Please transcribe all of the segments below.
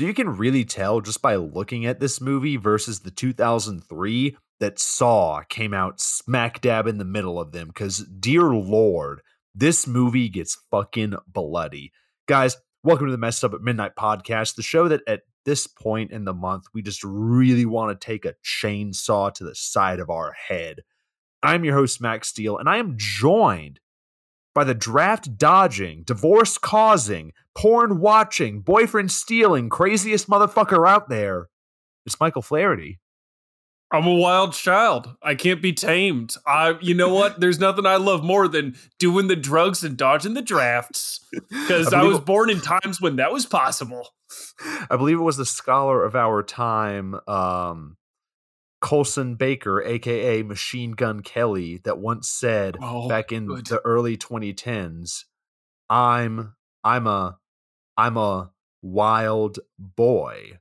So you can really tell just by looking at this movie versus the 2003 that Saw came out smack dab in the middle of them. Because, dear Lord, this movie gets fucking bloody. Guys, welcome to the Messed Up at Midnight podcast, the show that at this point in the month, we just really want to take a chainsaw to the side of our head. I'm your host, Max Steele, and I am joined by the draft dodging, divorce causing, porn watching, boyfriend stealing, craziest motherfucker out there. It's Michael Flaherty. I'm a wild child. I can't be tamed. I, you know what? There's nothing I love more than doing the drugs and dodging the drafts. Because I, I, was born in times when that was possible. I believe it was the scholar of our time, um, Colson Baker, aka Machine Gun Kelly, that once said oh, back in good. the early 2010s, "I'm I'm a I'm a wild boy."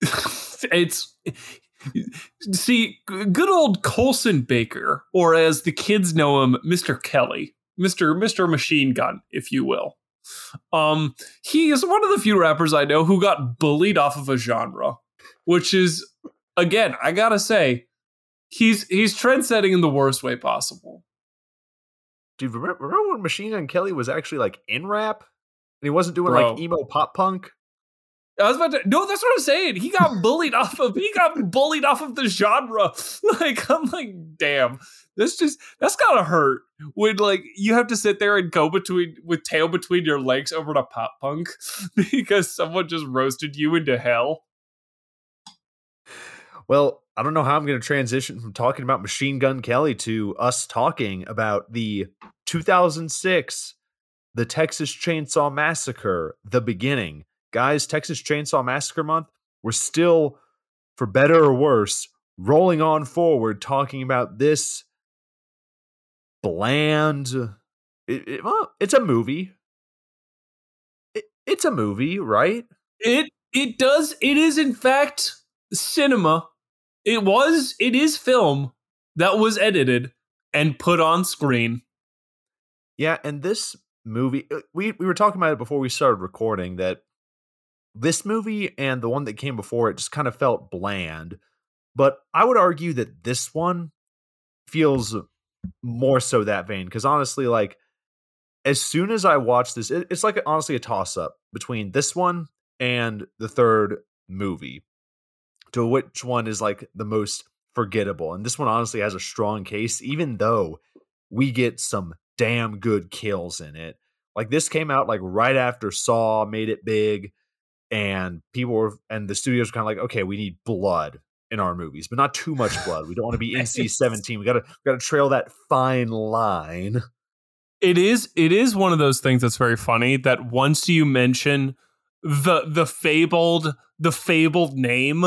it's see good old Colson Baker, or as the kids know him, Mister Kelly, Mister Mister Machine Gun, if you will. Um, he is one of the few rappers I know who got bullied off of a genre, which is again, I gotta say, he's he's trend setting in the worst way possible. Dude, remember, remember when Machine Gun Kelly was actually like in rap and he wasn't doing Bro. like emo pop punk? I was about to no, that's what I'm saying. He got bullied off of he got bullied off of the genre. Like I'm like, damn, this just that's gotta hurt when like you have to sit there and go between with tail between your legs over to pop punk because someone just roasted you into hell. Well, I don't know how I'm going to transition from talking about Machine Gun Kelly to us talking about the 2006 the Texas Chainsaw Massacre, the beginning. Guys, Texas Chainsaw Massacre month, we're still for better or worse rolling on forward talking about this bland it, it, well, it's a movie. It, it's a movie, right? It it does it is in fact cinema it was it is film that was edited and put on screen. Yeah, and this movie uh, we we were talking about it before we started recording that this movie and the one that came before it just kind of felt bland. But I would argue that this one feels more so that vein because honestly like as soon as I watch this it, it's like honestly a toss up between this one and the third movie to which one is like the most forgettable. And this one honestly has a strong case, even though we get some damn good kills in it. Like this came out like right after Saw made it big, and people were and the studios were kind of like, okay, we need blood in our movies, but not too much blood. We don't want to be NC seventeen. We gotta we gotta trail that fine line. It is it is one of those things that's very funny that once you mention the the fabled the fabled name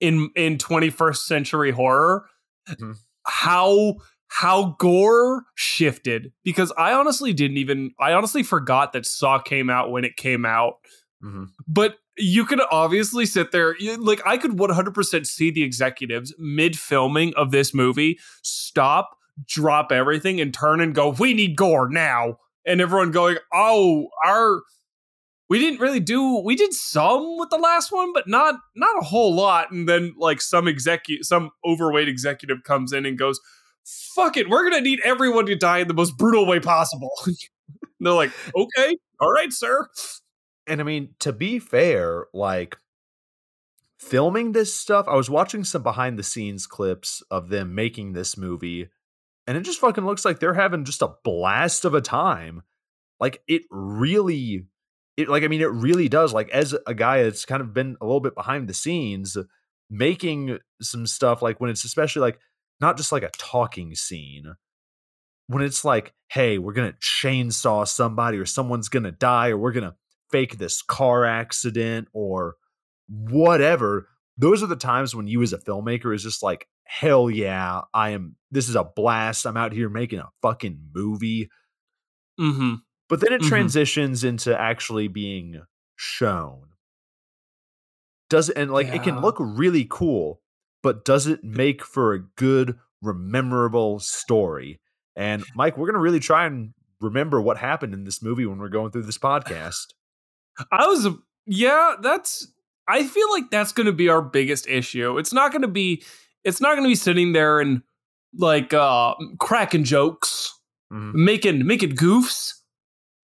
in in 21st century horror mm-hmm. how how gore shifted because i honestly didn't even i honestly forgot that saw came out when it came out mm-hmm. but you can obviously sit there like i could 100% see the executives mid filming of this movie stop drop everything and turn and go we need gore now and everyone going oh our we didn't really do we did some with the last one but not not a whole lot. And then like some executive some overweight executive comes in and goes fuck it we're gonna need everyone to die in the most brutal way possible. They're like okay all right sir. And i mean to be fair like filming this stuff i was watching some behind the scenes clips of them making this movie and it just fucking looks like they're having just a blast of a time. Like it really it like I mean, it really does. Like as a guy that's kind of been a little bit behind the scenes, making some stuff like when it's especially like not just like a talking scene, when it's like, hey, we're gonna chainsaw somebody or someone's gonna die or we're gonna fake this car accident or whatever. Those are the times when you as a filmmaker is just like, hell yeah, I am. This is a blast. I'm out here making a fucking movie. Mm-hmm. But then it mm-hmm. transitions into actually being shown. Does it, and like yeah. it can look really cool, but does it make for a good, memorable story? And Mike, we're gonna really try and remember what happened in this movie when we're going through this podcast. I was yeah, that's. I feel like that's going to be our biggest issue. It's not going to be. It's not going to be sitting there and like uh cracking jokes, Mhm. making making goofs.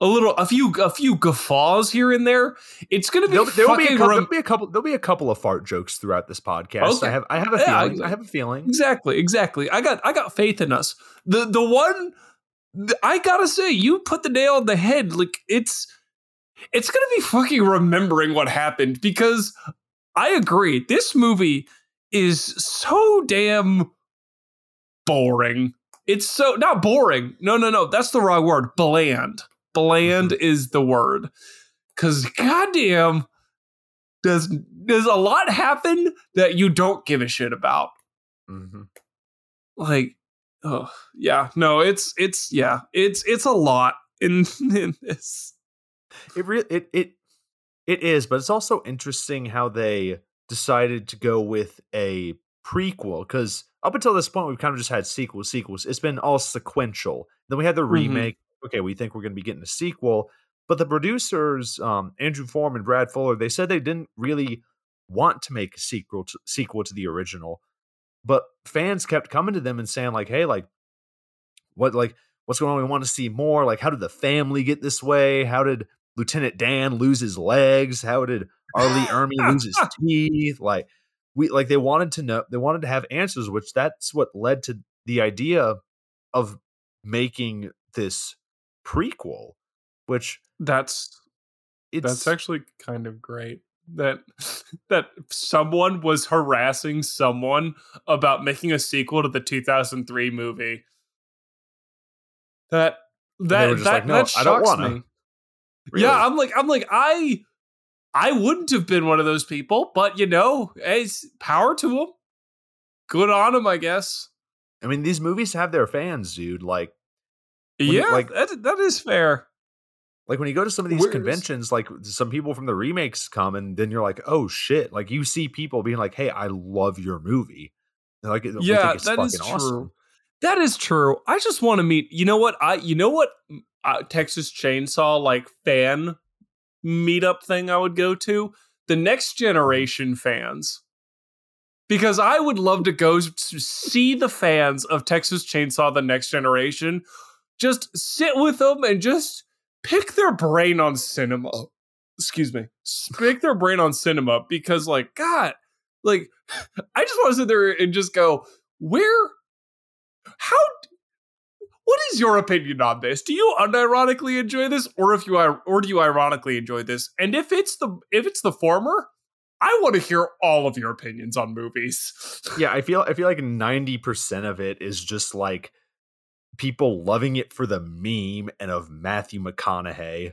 A little, a few, a few guffaws here and there. It's gonna be There'll, there will be a couple, there'll be a couple. There'll be a couple of fart jokes throughout this podcast. Okay. I have. I have a Yeah, feeling. I- I have a feeling. Exactly, exactly. I got I got faith in us. The the one I gotta say, you put the nail on the head. Like it's it's gonna be fucking remembering what happened because I agree. This movie is so damn boring. It's so not boring. No, no, no. That's the wrong word. Bland. Bland is the word. Cause goddamn, does does a lot happen that you don't give a shit about? hmm like oh yeah no it's it's yeah it's it's a lot in in this It really it it it is, but it's also interesting how they decided to go with a prequel because up until this point we've kind of just had sequels, sequels. It's been all sequential. Then we had the Mhm. remake. Okay, we think we're going to be getting a sequel, but the producers, um, Andrew Form and Brad Fuller, they said they didn't really want to make a sequel to, sequel to the original, but fans kept coming to them and saying like, "Hey, like, what like what's going on? We want to see more. Like, how did the family get this way? How did Lieutenant Dan lose his legs? How did R. Lee Ermey lose his teeth? Like, we like they wanted to know. They wanted to have answers, which that's what led to the idea of making this prequel. Which that's it's that's actually kind of great that that someone was harassing someone about making a sequel to the 2003 movie that that that, like, "No, that I don't shocks wanna." me really- Yeah, I'm like, I'm like, I, I wouldn't have been one of those people, but you know, hey, s- power to them. Good on them, I guess. I mean, these movies have their fans, dude. Like, you- yeah, like- that that is fair. Like when you go to some of these Where's- conventions, like some people from the remakes come, and then you're like, "Oh shit!" Like you see people being like, "Hey, I love your movie." They're like, "We think Yeah, it's that is true. awesome." That is true. I just want to meet. You know what? I. You know what? Uh, Texas Chainsaw like fan meetup thing I would go to the next generation fans. Because I would love to go to see the fans of Texas Chainsaw the next generation, just sit with them and just pick their brain on cinema. Excuse me. Pick their brain on cinema because, like, God, like, I just want to sit there and just go, where how what is your opinion on this do you unironically enjoy this or if you or do you ironically enjoy this and if it's the if it's the former i want to hear all of your opinions on movies Yeah, I feel I feel like ninety percent of it is just like people loving it for the meme and of Matthew McConaughey.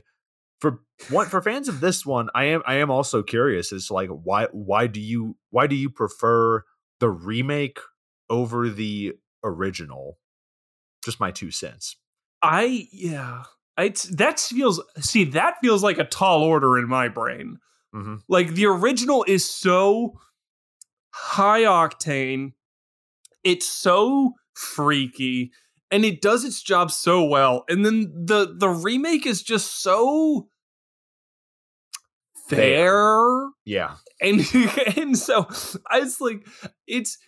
For one, for fans of this one, I am I am also curious as to like why why do you why do you prefer the remake over the original? Just my two cents. i yeah it's that feels see that feels like a tall order in my brain hmm Like the original is so high octane. It's so freaky and it does its job so well. And then the the remake is just so fair. Yeah, And and so I was like it's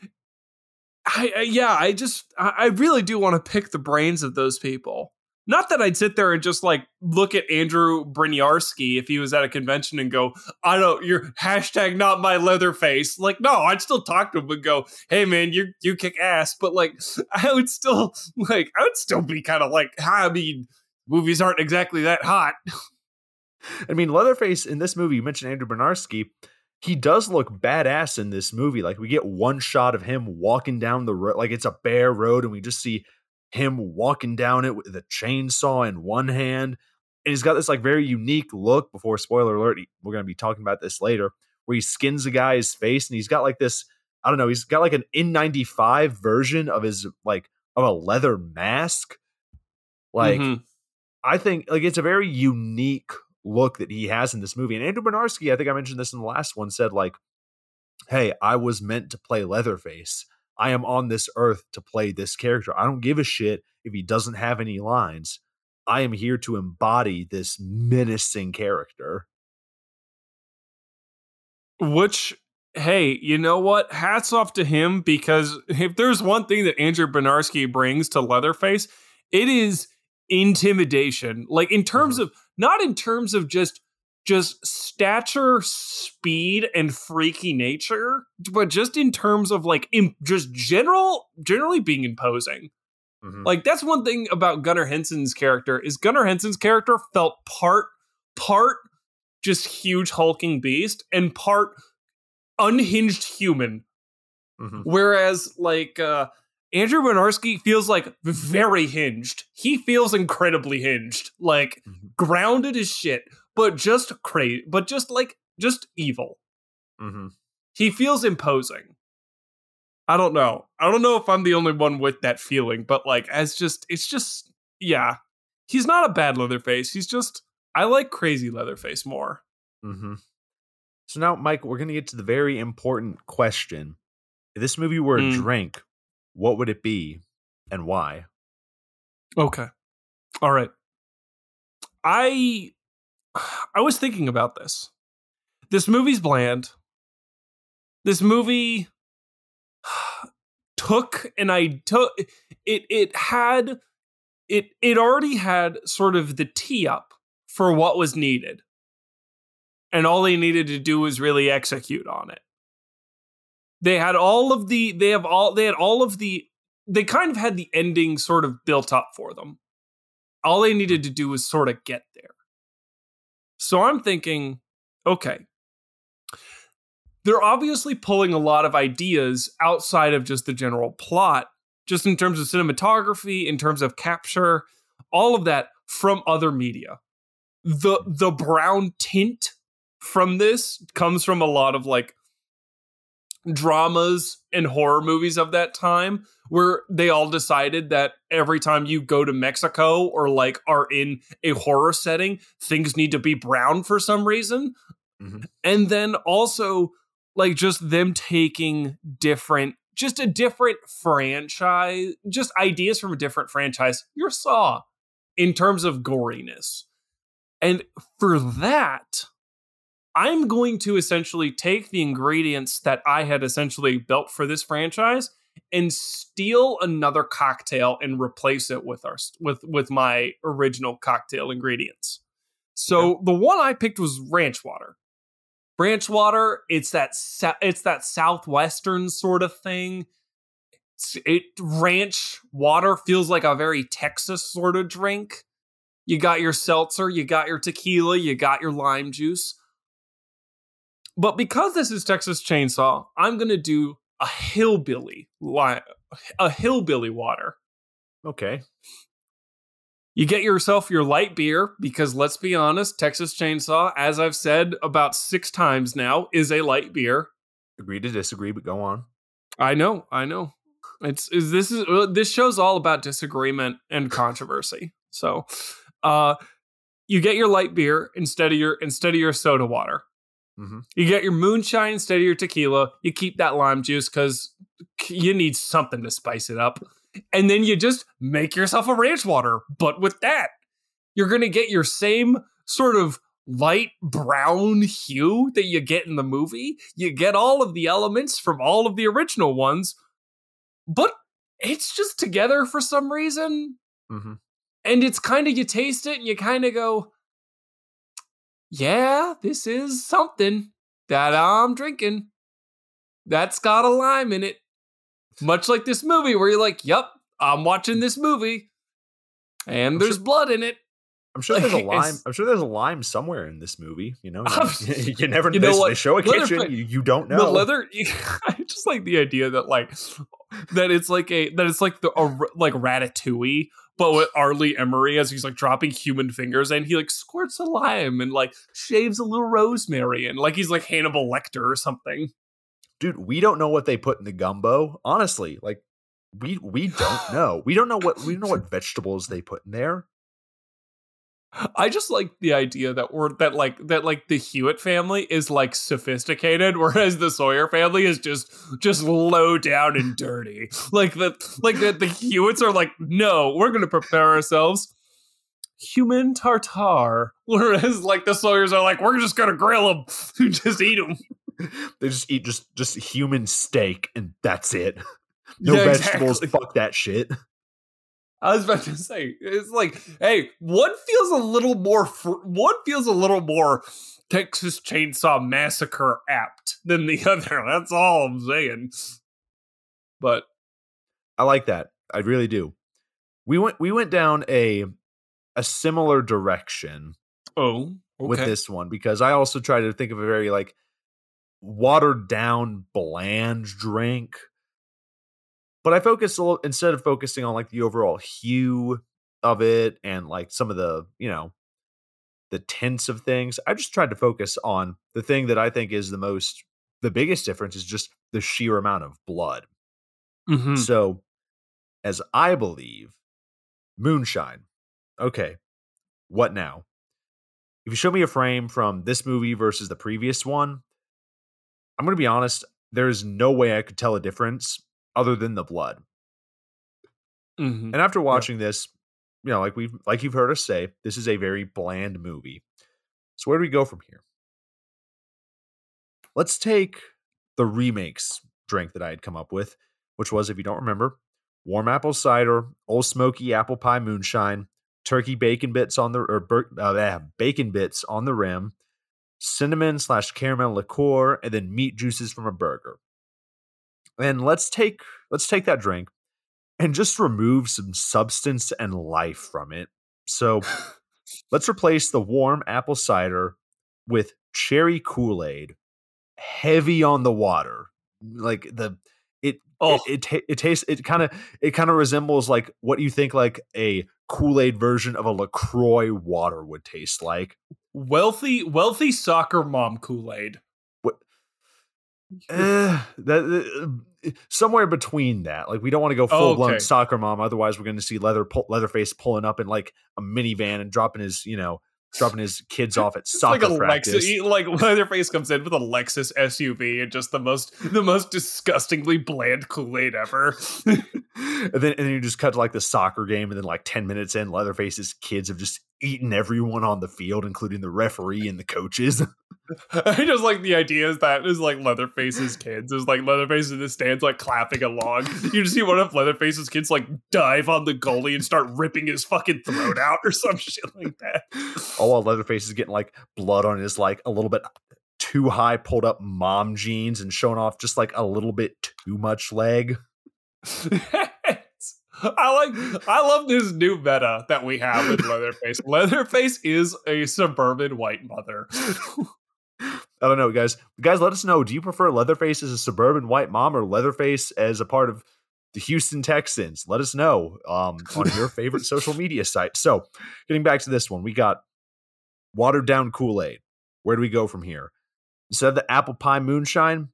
I, I yeah, I just I, I really do want to pick the brains of those people. Not that I'd sit there and just like look at Andrew Bryniarski if he was at a convention and go, I don't, you're hashtag not my leather face. Like, no, I'd still talk to him and go, hey man, you you kick ass. But like, I would still like, I would still be kind of like, I mean, movies aren't exactly that hot. I mean, Leatherface in this movie, you mentioned Andrew Bryniarski. He does look badass in this movie. Like we get one shot of him walking down the road, like it's a bare road, and we just see him walking down it with a chainsaw in one hand. And he's got this like very unique look. Before spoiler alert, we're going to be talking about this later, where he skins a guy's face, and he's got like this. I don't know. He's got like an N95 version of his like of a leather mask. Like Mhm. I think like it's a very unique look that he has in this movie. And Andrew Bryniarski, I think I mentioned this in the last one, said like, "Hey, I was meant to play Leatherface. I am on this earth to play this character. I don't give a shit if he doesn't have any lines. I am here to embody this menacing character." Which, hey, you know what? Hats off to him because if there's one thing that Andrew Bryniarski brings to Leatherface, it is intimidation. Like in terms mm-hmm. of not in terms of just just stature, speed, and freaky nature, but just in terms of like in, just general, generally being imposing. Mm-hmm. Like that's one thing about Gunnar Hansen's character is Gunnar Hansen's character felt part part just huge hulking beast and part unhinged human. Mm-hmm. Whereas like uh Andrew Bryniarski feels like very hinged. He feels incredibly hinged, like mm-hmm. grounded as shit, but just crazy, but just like just evil. Mm-hmm. He feels imposing. I don't know. I don't know if I'm the only one with that feeling, but like as just it's just yeah. He's not a bad Leatherface. He's just I like crazy Leatherface more. Mm-hmm. So now, Mike, we're gonna get to the very important question. If this movie were mm. a drink, what would it be and why? Okay. All right. I I was thinking about this. This movie's bland. This movie took and I took it it had it it already had sort of the tee up for what was needed. And all they needed to do was really execute on it. They had all of the they have all they had all of the they kind of had the ending sort of built up for them. All they needed to do was sort of get there. So I'm thinking, okay, they're obviously pulling a lot of ideas outside of just the general plot, just in terms of cinematography, in terms of capture, all of that from other media. The the brown tint from this comes from a lot of like dramas and horror movies of that time where they all decided that every time you go to Mexico or like are in a horror setting, things need to be brown for some reason. Mm-hmm. And then also like just them taking different just a different franchise, just ideas from a different franchise. Your Saw in terms of goriness. And for that, I'm going to essentially take the ingredients that I had essentially built for this franchise and steal another cocktail and replace it with our with with my original cocktail ingredients. So yeah. the one I picked was ranch water. Ranch water, it's that it's that southwestern sort of thing. It's, it ranch water feels like a very Texas sort of drink. You got your seltzer, you got your tequila, you got your lime juice. But because this is Texas Chainsaw, I'm going to do a hillbilly li- a hillbilly water. Okay. You get yourself your light beer because let's be honest, Texas Chainsaw, as I've said about 6 times now, is a light beer. Agree to disagree, but go on. I know, I know. It's is this is uh, this show's all about disagreement and controversy. So, uh you get your light beer instead of your instead of your soda water. Mm-hmm. You get your moonshine instead of your tequila. You keep that lime juice because you need something to spice it up. And then you just make yourself a ranch water. But with that, you're going to get your same sort of light brown hue that you get in the movie. You get all of the elements from all of the original ones, but it's just together for some reason. Mm-hmm. And it's kind of, you taste it and you kind of go, yeah, this is something that I'm drinking. That's got a lime in it. Much like this movie where you're like, yep, I'm watching this movie. And I'm there's sure, blood in it. I'm sure like, there's a lime. I'm sure there's a lime somewhere in this movie. You know, you, you never you know what? They show a leather, kitchen, you, you, don't know. The leather. I just like the idea that like that it's like a that it's like the a, like ratatouille but with R. Lee Ermey as he's like dropping human fingers and he like squirts a lime and like shaves a little rosemary and like he's like Hannibal Lecter or something. Dude, we don't know what they put in the gumbo. Honestly, like we we don't know. We don't know what we don't know what vegetables they put in there. I just like the idea that we're that like that like the Hewitt family is like sophisticated, whereas the Sawyer family is just just low down and dirty. like that like that the Hewitts are like, no, we're gonna prepare ourselves human tartar, whereas like the Sawyers are like, we're just gonna grill them, just eat them. they just eat just just human steak and that's it. No Yeah, vegetables. exactly. Fuck that shit. I was about to say, it's like, hey, one feels a little more, fr- one feels a little more Texas Chainsaw Massacre apt than the other. That's all I'm saying. But I like that. I really do. We went we went down a a similar direction oh, okay. with this one because I also tried to think of a very like watered down bland drink. But I focused a little instead of focusing on like the overall hue of it and like some of the, you know, the tints of things. I just tried to focus on the thing that I think is the most the biggest difference is just the sheer amount of blood. Mhm. So, as I believe, moonshine. Okay, what now? If you show me a frame from this movie versus the previous one, I'm going to be honest, there's no way I could tell a difference other than the blood. Mhm. And after watching this, you know, like we've like you've heard us say, this is a very bland movie. So where do we go from here? Let's take the remakes drink that I had come up with, which was, if you don't remember, warm apple cider, old smoky apple pie moonshine, turkey bacon bits on the or bur- uh, bacon bits on the rim, cinnamon slash caramel liqueur, and then meat juices from a burger. And let's take let's take that drink and just remove some substance and life from it. So let's replace the warm apple cider with cherry Kool Aid, heavy on the water. Like the it Oh, it it, it tastes it kind of it kind of resembles like what you think like a Kool Aid version of a LaCroix water would taste like. wealthy, wealthy soccer mom Kool Aid. Eh, that uh, somewhere between that. Like we don't want to go full blown Okay. soccer mom. Otherwise, we're going to see leather pull, Leatherface pulling up in like a minivan and dropping his you know dropping his kids off at soccer like a practice. Lexus, he- like Leatherface comes in with a Lexus SUV and just the most, the most disgustingly bland Kool Aid ever. and then and then you just cut to like the soccer game, and then like ten minutes in, Leatherface's kids have just eaten everyone on the field, including the referee and the coaches. I just like the idea is that is like Leatherface's kids is like Leatherface in the stands like clapping along. You just see one of Leatherface's kids like dive on the goalie and start ripping his fucking throat out or some shit like that. All while Leatherface is getting like blood on his like a little bit too high pulled up mom jeans and showing off just like a little bit too much leg. I like I love this new meta that we have with Leatherface. Leatherface is a suburban white mother. I don't know, guys. Guys, let us know. Do you prefer Leatherface as a suburban white mom or Leatherface as a part of the Houston Texans? Let us know um, on your favorite social media site. So, getting back to this one, we got watered down Kool Aid. Where do we go from here? Instead of the apple pie moonshine,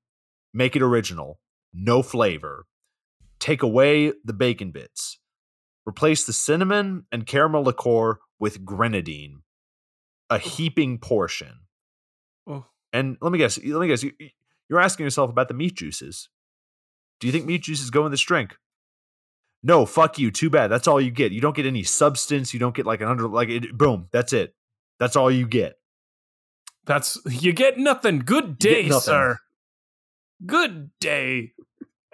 make it original, no flavor. Take away the bacon bits. Replace the cinnamon and caramel liqueur with grenadine, a heaping portion. Oh. And let me guess. Let me guess. You, you're asking yourself about the meat juices. Do you think meat juices go in this drink? No, fuck you. Too bad. That's all you get. You don't get any substance. You don't get like an under like it, boom. That's it. That's all you get. That's you get nothing. Good day, nothing. sir. Good day.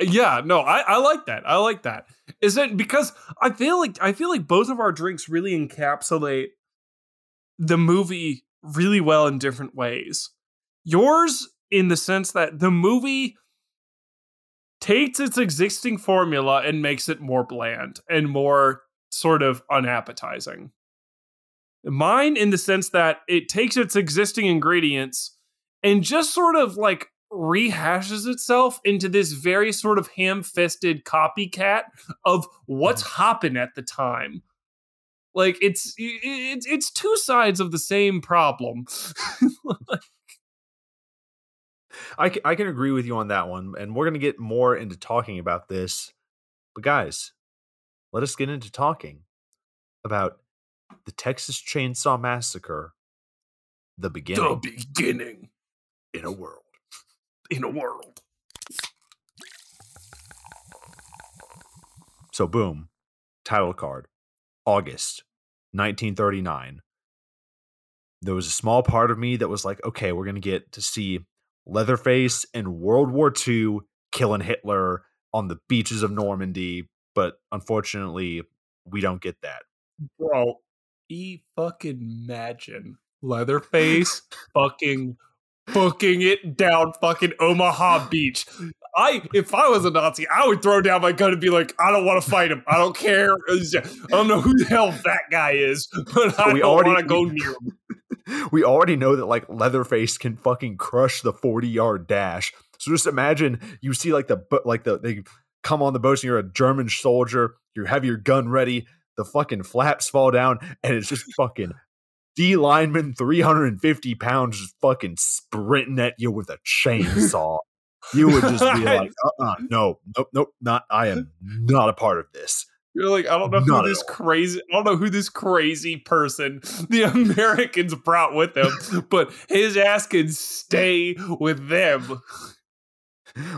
Yeah, no, I, I like that. I like that. Is it because I feel like I feel like both of our drinks really encapsulate the movie really well in different ways. Yours in the sense that the movie takes its existing formula and makes it more bland and more sort of unappetizing. Mine in the sense that it takes its existing ingredients and just sort of like rehashes itself into this very sort of ham-fisted copycat of what's mm. hopping at the time. Like it's it's it's two sides of the same problem. I can, I can agree with you on that one, and we're gonna get more into talking about this. But guys, let us get into talking about the Texas Chainsaw Massacre, the beginning the beginning in a world. In a world. So boom, title card, August 1939. There was a small part of me that was like, okay, we're gonna get to see Leatherface in World War II killing Hitler on the beaches of Normandy, but unfortunately, we don't get that. Bro, e fucking imagine Leatherface fucking booking it down fucking Omaha Beach. I if I was a Nazi, I would throw down my gun and be like, I don't want to fight him. I don't care. I don't know who the hell that guy is, but I we don't want to go near him. We already know that like Leatherface can fucking crush the 40 yard dash. So just imagine you see like the like the they come on the boat and you're a German soldier, you have your gun ready, the fucking flaps fall down, and it's just fucking D lineman, 350 pounds, just fucking sprinting at you with a chainsaw. you would just be like, uh-uh, no, nope, nope, not. I am not a part of this. You're like, I don't know not who this crazy, I don't know who this crazy person the Americans brought with them, but his ass can stay with them.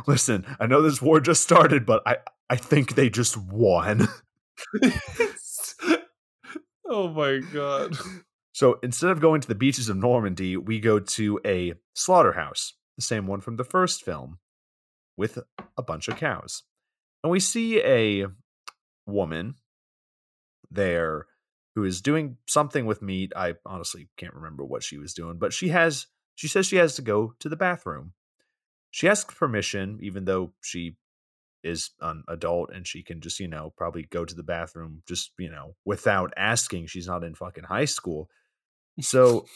Listen, I know this war just started, but I, I think they just won. oh my god. So instead of going to the beaches of Normandy, we go to a slaughterhouse, the same one from the first film, with a bunch of cows. And we see a woman there who is doing something with meat. I honestly can't remember what she was doing, but she has she says she has to go to the bathroom. She asks permission, even though she is an adult and she can just, you know, probably go to the bathroom just, you know, without asking. She's not in fucking high school. So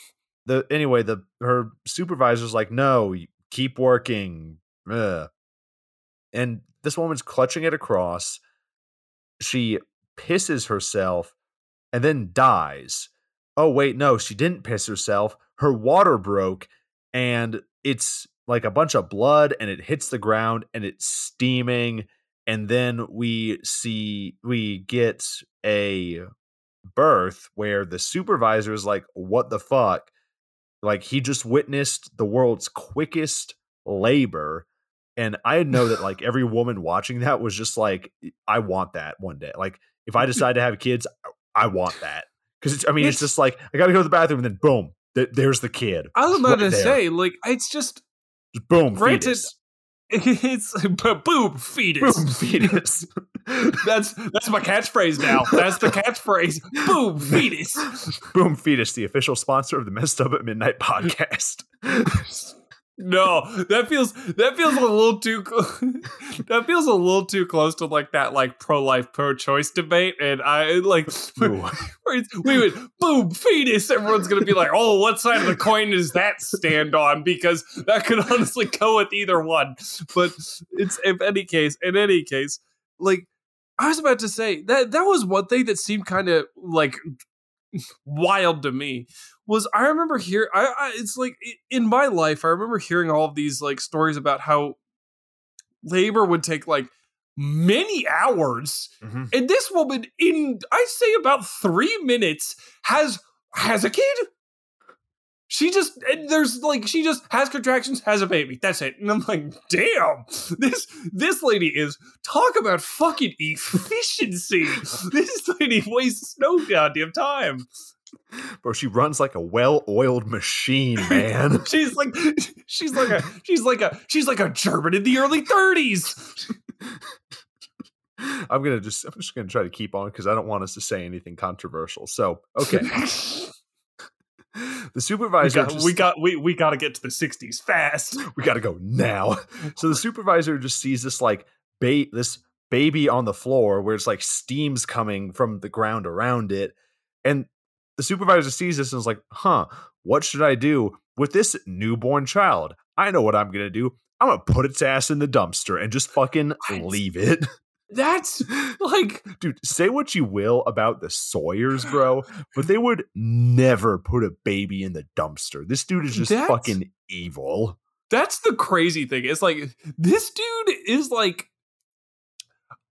the anyway, the her supervisor's like, no, keep working. Ugh. And this woman's clutching it across. She pisses herself and then dies. Oh, wait, no, she didn't piss herself. Her water broke and it's like a bunch of blood and it hits the ground and it's steaming. And then we see, we get a birth where the supervisor is like, what the fuck? Like he just witnessed the world's quickest labor. And I know that like every woman watching that was just like, I want that one day. Like if I decide to have kids, I want that. Cause it's I mean, it's, it's, just like, I got to go to the bathroom and then boom, th- there's the kid. I was about right to there. say, like, it's just, just boom, granted, fetus. It's boom fetus. Boom fetus. that's that's my catchphrase now. That's the catchphrase. Boom fetus. Boom fetus, the official sponsor of the Messed Up at Midnight podcast. No, that feels that feels a little too that feels a little too close to like that like pro life pro choice debate, and I like we would boom fetus. Everyone's gonna be like, oh, what side of the coin does that stand on? Because that could honestly go with either one. But it's in any case, in any case, like I was about to say that that was one thing that seemed kind of like wild to me was I remember here I, I, it's like in my life I remember hearing all of these like stories about how labor would take like many hours mm-hmm. and this woman in I say about 3 minutes has has a kid. She just there's like she just has contractions has a baby. That's it. And i'm like damn this this lady is talk about fucking efficiency. This lady wastes no goddamn time Bro, she runs like a well-oiled machine, man. she's like she's like a she's like a she's like a German in the early 30s. I'm gonna just I'm just gonna try to keep on because I don't want us to say anything controversial. So okay. the supervisor we got, just, we got we, we got to get to the 60s fast we got to go now so the supervisor just sees this like bait this baby on the floor where it's like steam's coming from the ground around it and the supervisor sees this and is like, huh, what should I do with this newborn child? I know what I'm going to do. I'm going to put its ass in the dumpster and just fucking leave it. That's like, dude, say what you will about the Sawyers, bro, but they would never put a baby in the dumpster. This dude is just fucking evil. That's the crazy thing. It's like, this dude is like,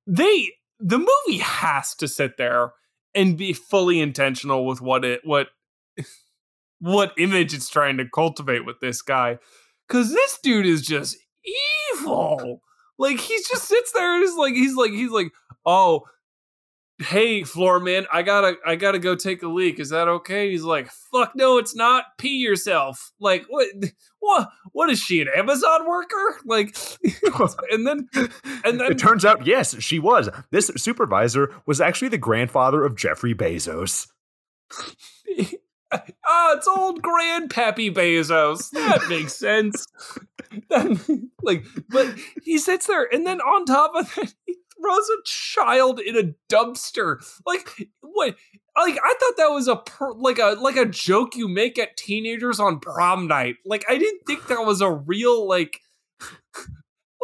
they, the movie has to sit there and be fully intentional with what it what what image it's trying to cultivate with this guy. Cuz this dude is just evil. Like he just sits there and is like he's like he's like oh hey floor man i gotta i gotta go take a leak. Is that okay? He's like fuck no it's not. Pee yourself. Like what what what is she an amazon worker? Like and then and then it turns out yes she was. This supervisor was actually the grandfather of jeffrey bezos. Ah, it's old grandpappy Bezos. That makes sense. like, but he sits there, and then on top of that, he throws a child in a dumpster. Like, what? Like, I thought that was a per, like a like a joke you make at teenagers on prom night. Like, I didn't think that was a real like.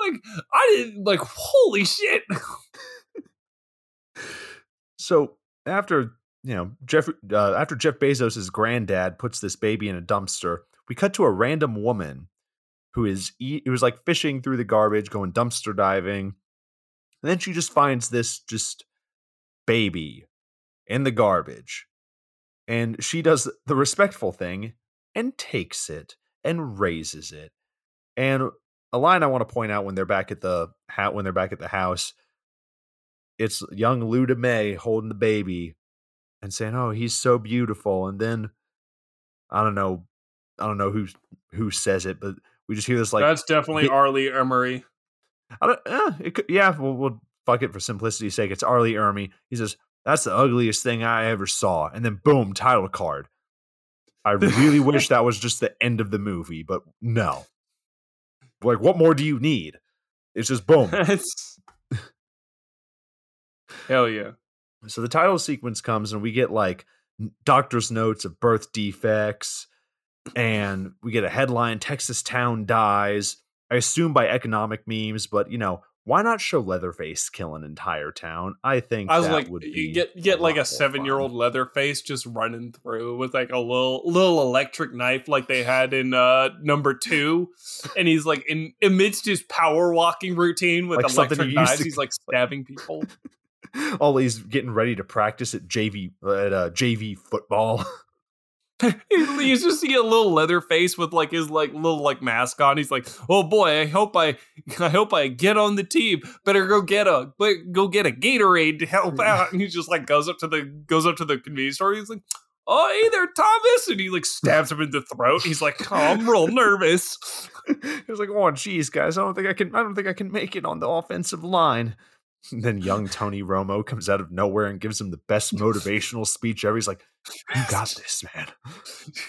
Like, I didn't like. Holy shit! so after you know, Jeff uh, after Jeff Bezos' granddad puts this baby in a dumpster, we cut to a random woman who is e- who was like fishing through the garbage, going dumpster diving, and then she just finds this just baby in the garbage, and she does the respectful thing and takes it and raises it. And a line I want to point out when they're back at the hat when they're back at the house, it's young Luda Mae holding the baby and saying, "Oh, he's so beautiful," and then I don't know, I don't know who who says it, but we just hear this like that's definitely he, R. Lee Ermey. I don't, eh, it could, yeah, we'll, we'll fuck it for simplicity's sake. It's R. Ermey. He says, "That's the ugliest thing I ever saw," and then boom, title card. I really wish that was just the end of the movie, but no. Like, what more do you need? It's just boom. Hell yeah. So the title sequence comes and we get like doctor's notes of birth defects and we get a headline Texas town dies. I assume by economic memes, but you know, why not show Leatherface kill an entire town? I think I was like, would you get get a like a seven year old Leatherface just running through with like a little little electric knife like they had in uh number two, and he's like in amidst his power walking routine with like electric knives, to- he's like stabbing people. all he's getting ready to practice at JV at uh, JV football. you just see a little leather face with like his like little like mask on. He's like, "Oh boy, I hope I, I hope I get on the team. Better go get a, go get a Gatorade to help out." And he just like goes up to the goes up to the convenience store. He's like, "Oh hey there, Thomas," and he like stabs him in the throat. He's like, oh, "I'm real nervous." He's like, "Oh geez, guys, I don't think I can. I don't think I can make it on the offensive line." And then young Tony Romo comes out of nowhere and gives him the best motivational speech ever. He's like, You got this, man.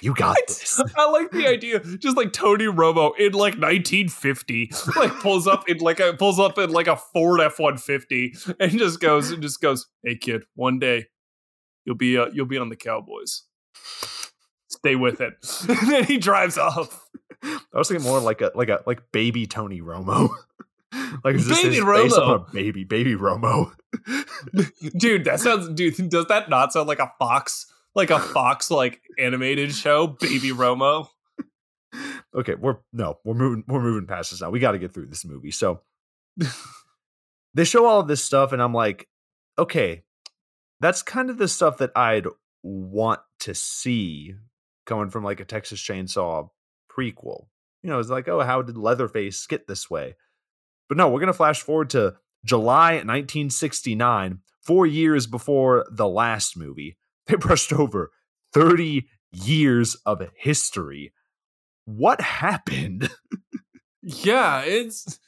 You got this. I like the idea. Just like Tony Romo in like 1950, like pulls up in like a pulls up in like a Ford F-150 and just goes and just goes, Hey kid, one day you'll be uh, you'll be on the Cowboys. Stay with it. and then he drives off. I was thinking more like a like a like baby Tony Romo. like is baby Romo, baby, baby Romo. dude, that sounds. Dude, does that not sound like a Fox, like a Fox like animated show, Baby Romo? Okay, we're no, we're moving, we're moving past this now. We got to get through this movie. So they show all of this stuff, and I'm like, okay, that's kind of the stuff that I'd want to see coming from like a Texas Chainsaw prequel. You know, it's like, oh, how did Leatherface get this way? But no, we're going to flash forward to July 1969, four years before the last movie. They brushed over 30 years of history. What happened? yeah, it's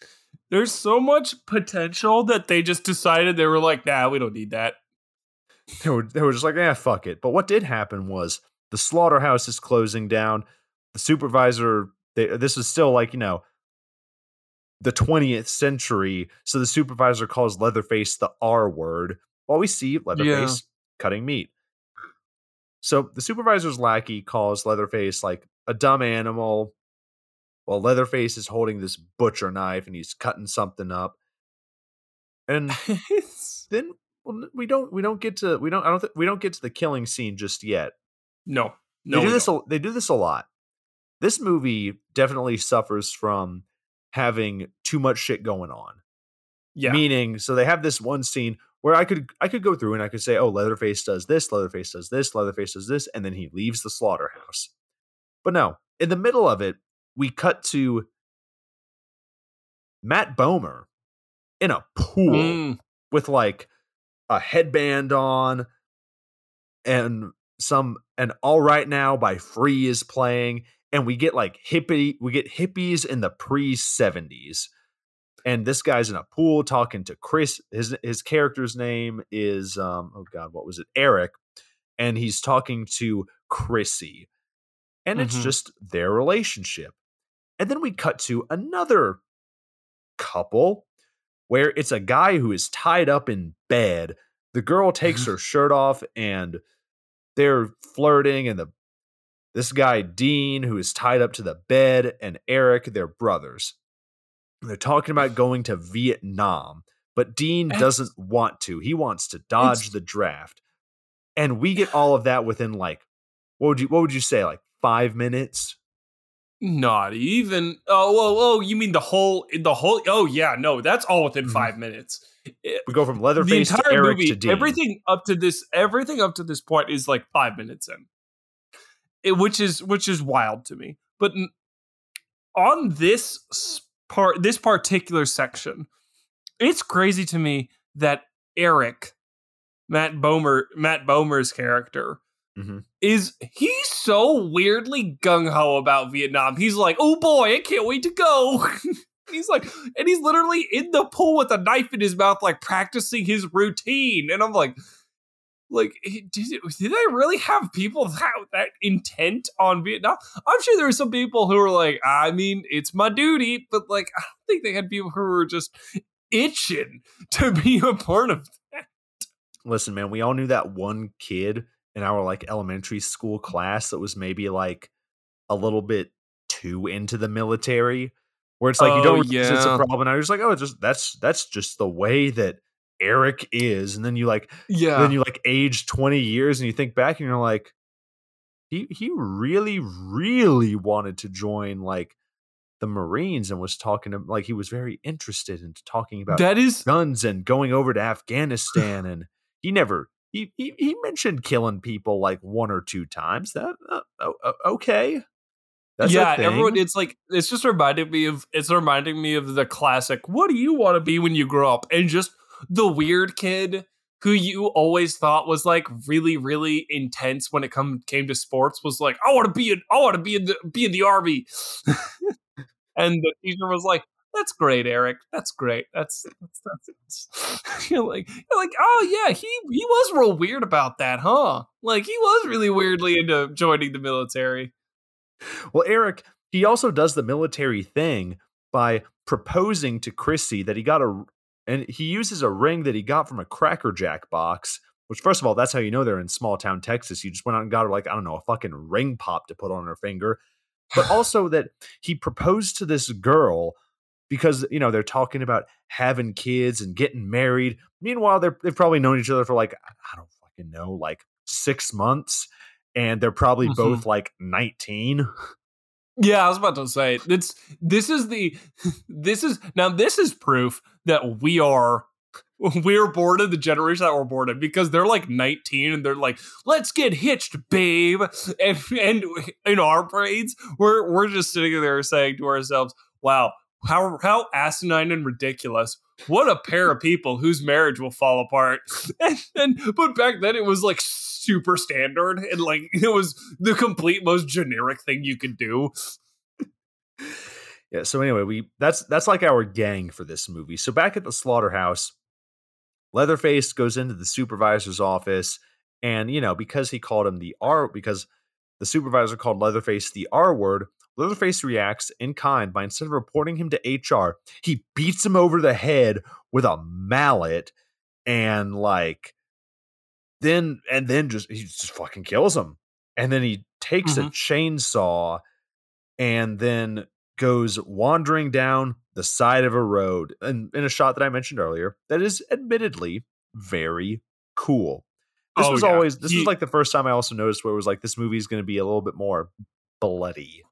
there's so much potential that they just decided they were like, nah, we don't need that. They were they were just like, yeah, fuck it. But what did happen was the slaughterhouse is closing down. The supervisor, they, this is still like you know the 20th century. So the supervisor calls Leatherface the R word while we see Leatherface yeah. cutting meat. So the supervisor's lackey calls Leatherface like a dumb animal while Leatherface is holding this butcher knife and he's cutting something up. And then well, we don't we don't get to we don't I don't th- we don't get to the killing scene just yet. No. No. They do this a, they do this a lot. This movie definitely suffers from having too much shit going on. Yeah. Meaning, so they have this one scene where I could I could go through and I could say, oh, Leatherface does this, Leatherface does this, Leatherface does this, and then he leaves the slaughterhouse. But no, in the middle of it, we cut to Matt Bomer in a pool mm. with like a headband on and some and all right now by free is playing and we get like hippie we get hippies in the pre 70s and this guy's in a pool talking to chris his his character's name is um oh god what was it? Eric and he's talking to chrissy and it's Mhm. just their relationship. And then we cut to another couple where it's a guy who is tied up in bed. The girl takes her shirt off and they're flirting and the this guy Dean who is tied up to the bed and Eric they're brothers. They're talking about going to Vietnam, but Dean doesn't want to. He wants to dodge the draft. And we get all of that within like what would you what would you say like 5 minutes? Not even. Oh, oh, oh! You mean the whole, the whole? Oh, yeah. No, that's all within Mhm. five minutes. We go from the Leatherface to Eric movie, to Dean. everything up to this, everything up to this point is like five minutes in, it, which is which is wild to me. But on this part, this particular section, it's crazy to me that Eric, Matt Bomer, Matt Bomer's character, Mhm. is he's so weirdly gung ho about Vietnam. He's like, oh boy, I can't wait to go. he's like, and he's literally in the pool with a knife in his mouth, like practicing his routine. And I'm like, like, did did they really have people that, that intent on Vietnam? I'm sure there were some people who were like, I mean, it's my duty, but like, I don't think they had people who were just itching to be a part of that. Listen, man, we all knew that one kid in our like elementary school class that was maybe like a little bit too into the military, where it's like you Oh, don't realize it's a yeah. problem. And I was like, oh, it's just that's that's just the way that Eric is. And then you like Yeah. then you like age 20 years and you think back and you're like, he he really, really wanted to join like the Marines and was talking to like he was very interested in talking about that is guns and going over to Afghanistan and he never he he, he mentioned killing people like one or two times that uh, okay that's yeah, everyone. It's like it's just reminding me of it's reminding me of the classic. What do you want to be when you grow up? And just the weird kid who you always thought was like really, really intense when it come came to sports was like, I want to be in, I want to be in the be in the army. and the teacher was like, That's great, Eric. That's great. That's that's that's. you're like you're like, oh yeah, he he was real weird about that, huh? Like he was really weirdly into joining the military. well Eric he also does the military thing by proposing to Chrissy that he got a and he uses a ring that he got from a Cracker Jack box which first of all that's how you know they're in small town Texas you just went out and got her like I don't know a fucking ring pop to put on her finger but also that he proposed to this girl because you know they're talking about having kids and getting married. Meanwhile, they're they've probably known each other for like I don't fucking know, like six months, and they're probably Mhm. both like nineteen. Yeah, I was about to say it's this is the this is now this is proof that we are we're born in the generation that we're born in because they're like 19 and they're like, let's get hitched, babe. And and in our brains, we're we're just sitting there saying to ourselves, wow, how how asinine and ridiculous. What a pair of people whose marriage will fall apart. And, and but back then it was like super standard and like it was the complete most generic thing you could do. Yeah. So anyway, we that's that's like our gang for this movie. So back at the slaughterhouse, Leatherface goes into the supervisor's office, and you know because he called him the R because the supervisor called Leatherface the R word. Leatherface reacts in kind by instead of reporting him to HR, he beats him over the head with a mallet and like then and then just he just fucking kills him. And then he takes a mm-hmm. chainsaw and then goes wandering down the side of a road and in a shot that I mentioned earlier that is admittedly very cool. This Oh, was yeah. always this He- was like the first time I also noticed where it was like this movie is going to be a little bit more bloody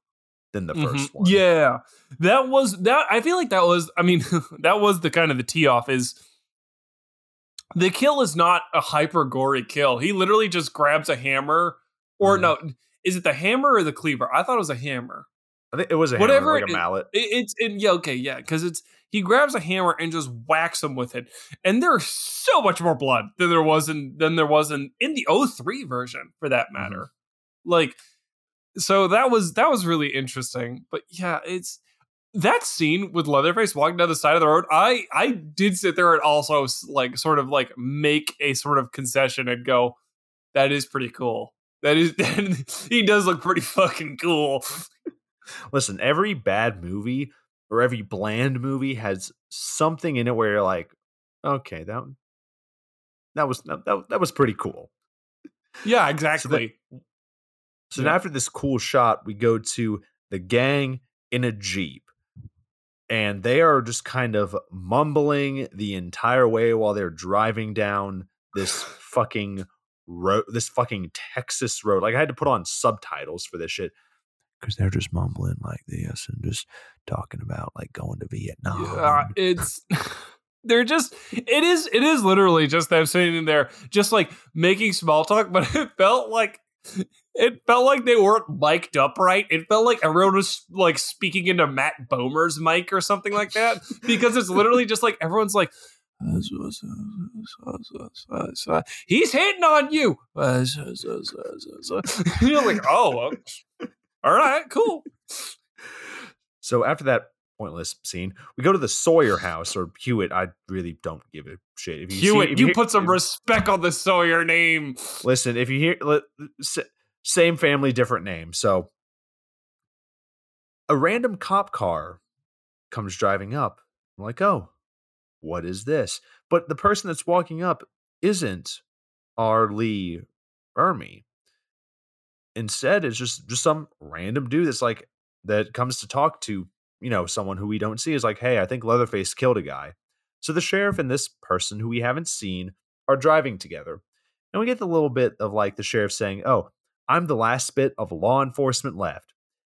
than the 1st Mhm. one. Yeah. That was that I feel like that was I mean that was the kind of the tee off is the kill is not a hyper gory kill. He literally just grabs a hammer or Mhm. no, is it the hammer or the cleaver? I thought it was a hammer. I think it was a Whatever hammer, like a mallet. It, it's it, yeah okay yeah because it's he grabs a hammer and just whacks him with it. And there's so much more blood than there was in than there was in in the 03 version for that Mm-hmm. matter. Like so that was that was really interesting. But yeah, it's that scene with Leatherface walking down the side of the road. I I did sit there and also like sort of like make a sort of concession and go, that is pretty cool. That is he does look pretty fucking cool. Listen, every bad movie or every bland movie has something in it where you're like, okay, that that was that, that, was pretty cool. Yeah, exactly. So Yeah. then after this cool shot, we go to the gang in a Jeep. And they are just kind of mumbling the entire way while they're driving down this fucking road, this fucking Texas road. Like I had to put on subtitles for this shit because they're just mumbling like this and just talking about like going to Vietnam. Yeah, it's they're just it is it is literally just them sitting in there just like making small talk, but it felt like it felt like they weren't mic'd up right. It felt like everyone was like speaking into Matt Bomer's mic or something like that. Because it's literally just like everyone's like He's hitting on you. You're like, oh, well, all right, cool. So after that pointless scene, we go to the Sawyer house or Hewitt. I really don't give a shit. If you see- Hewitt, if you hear- put some respect on the Sawyer name. Listen, if you hear same family, different name. So a random cop car comes driving up. I'm like, oh, what is this? But the person that's walking up isn't R. Lee Ermey. Instead, it's just just some random dude that's like that comes to talk to you know someone who we don't see is like, hey, I think Leatherface killed a guy. So the sheriff and this person who we haven't seen are driving together. And we get the little bit of like the sheriff saying, Oh, I'm the last bit of law enforcement left.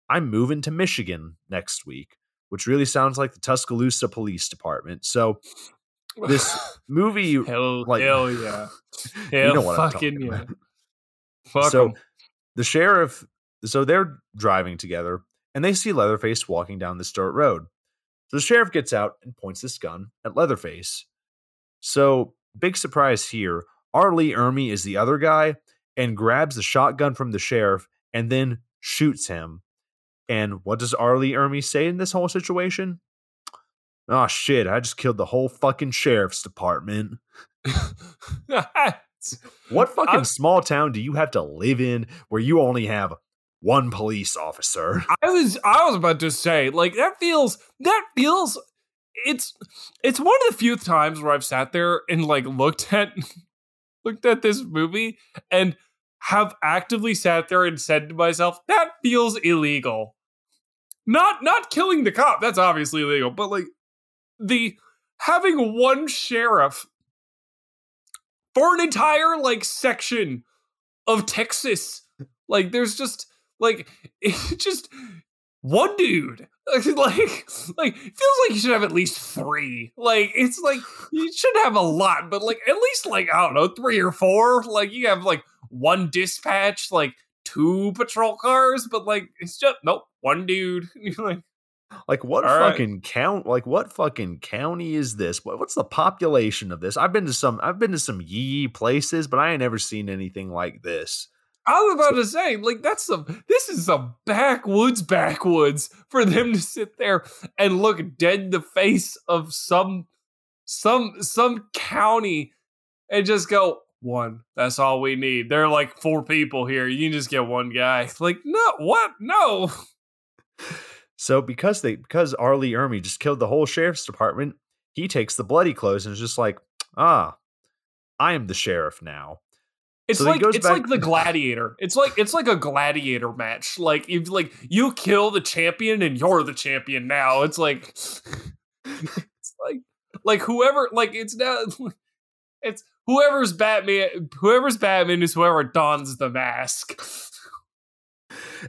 I'm moving to Michigan next week, which really sounds like the Tuscaloosa Police Department. So this movie, Hell, like- hell yeah. you Hell know what fucking yeah. about. Fuck So 'em. The sheriff, so they're driving together and they see Leatherface walking down this dirt road. So the sheriff gets out and points this gun at Leatherface. So, big surprise here. R. Lee Ermey is the other guy and grabs the shotgun from the sheriff and then shoots him. And what does R. Lee Ermey say in this whole situation? Oh shit, I just killed the whole fucking sheriff's department. What fucking I'm- small town do you have to live in where you only have one police officer? I was I was about to say like that feels that feels it's it's one of the few times where I've sat there and like looked at looked at this movie and have actively sat there and said to myself that feels illegal. Not not killing the cop, that's obviously illegal, but like the having one sheriff for an entire like section of Texas. Like there's just like it's just one dude. like like feels like you should have at least three. Like it's like you should have a lot, but like at least like I don't know, three or four. Like you have like one dispatch, like two patrol cars, but like it's just nope, one dude. You're like Like what All right. fucking count? Like what fucking county is this? What, what's the population of this? I've been to some. I've been to some yee places, but I ain't never seen anything like this. I was about to say, like, that's some, this is some backwoods, backwoods for them to sit there and look dead in the face of some, some, some county and just go, one, that's all we need. There are like four people here. You can just get one guy. Like, no, what? No. So because they because R. Lee Ermey just killed the whole sheriff's department, he takes the bloody clothes and is just like, ah, I am the sheriff now. It's So like it's back- like the gladiator. It's like it's like a gladiator match. Like you like you kill the champion and you're the champion now. It's like it's like like whoever like it's now it's whoever's Batman whoever's Batman is whoever dons the mask.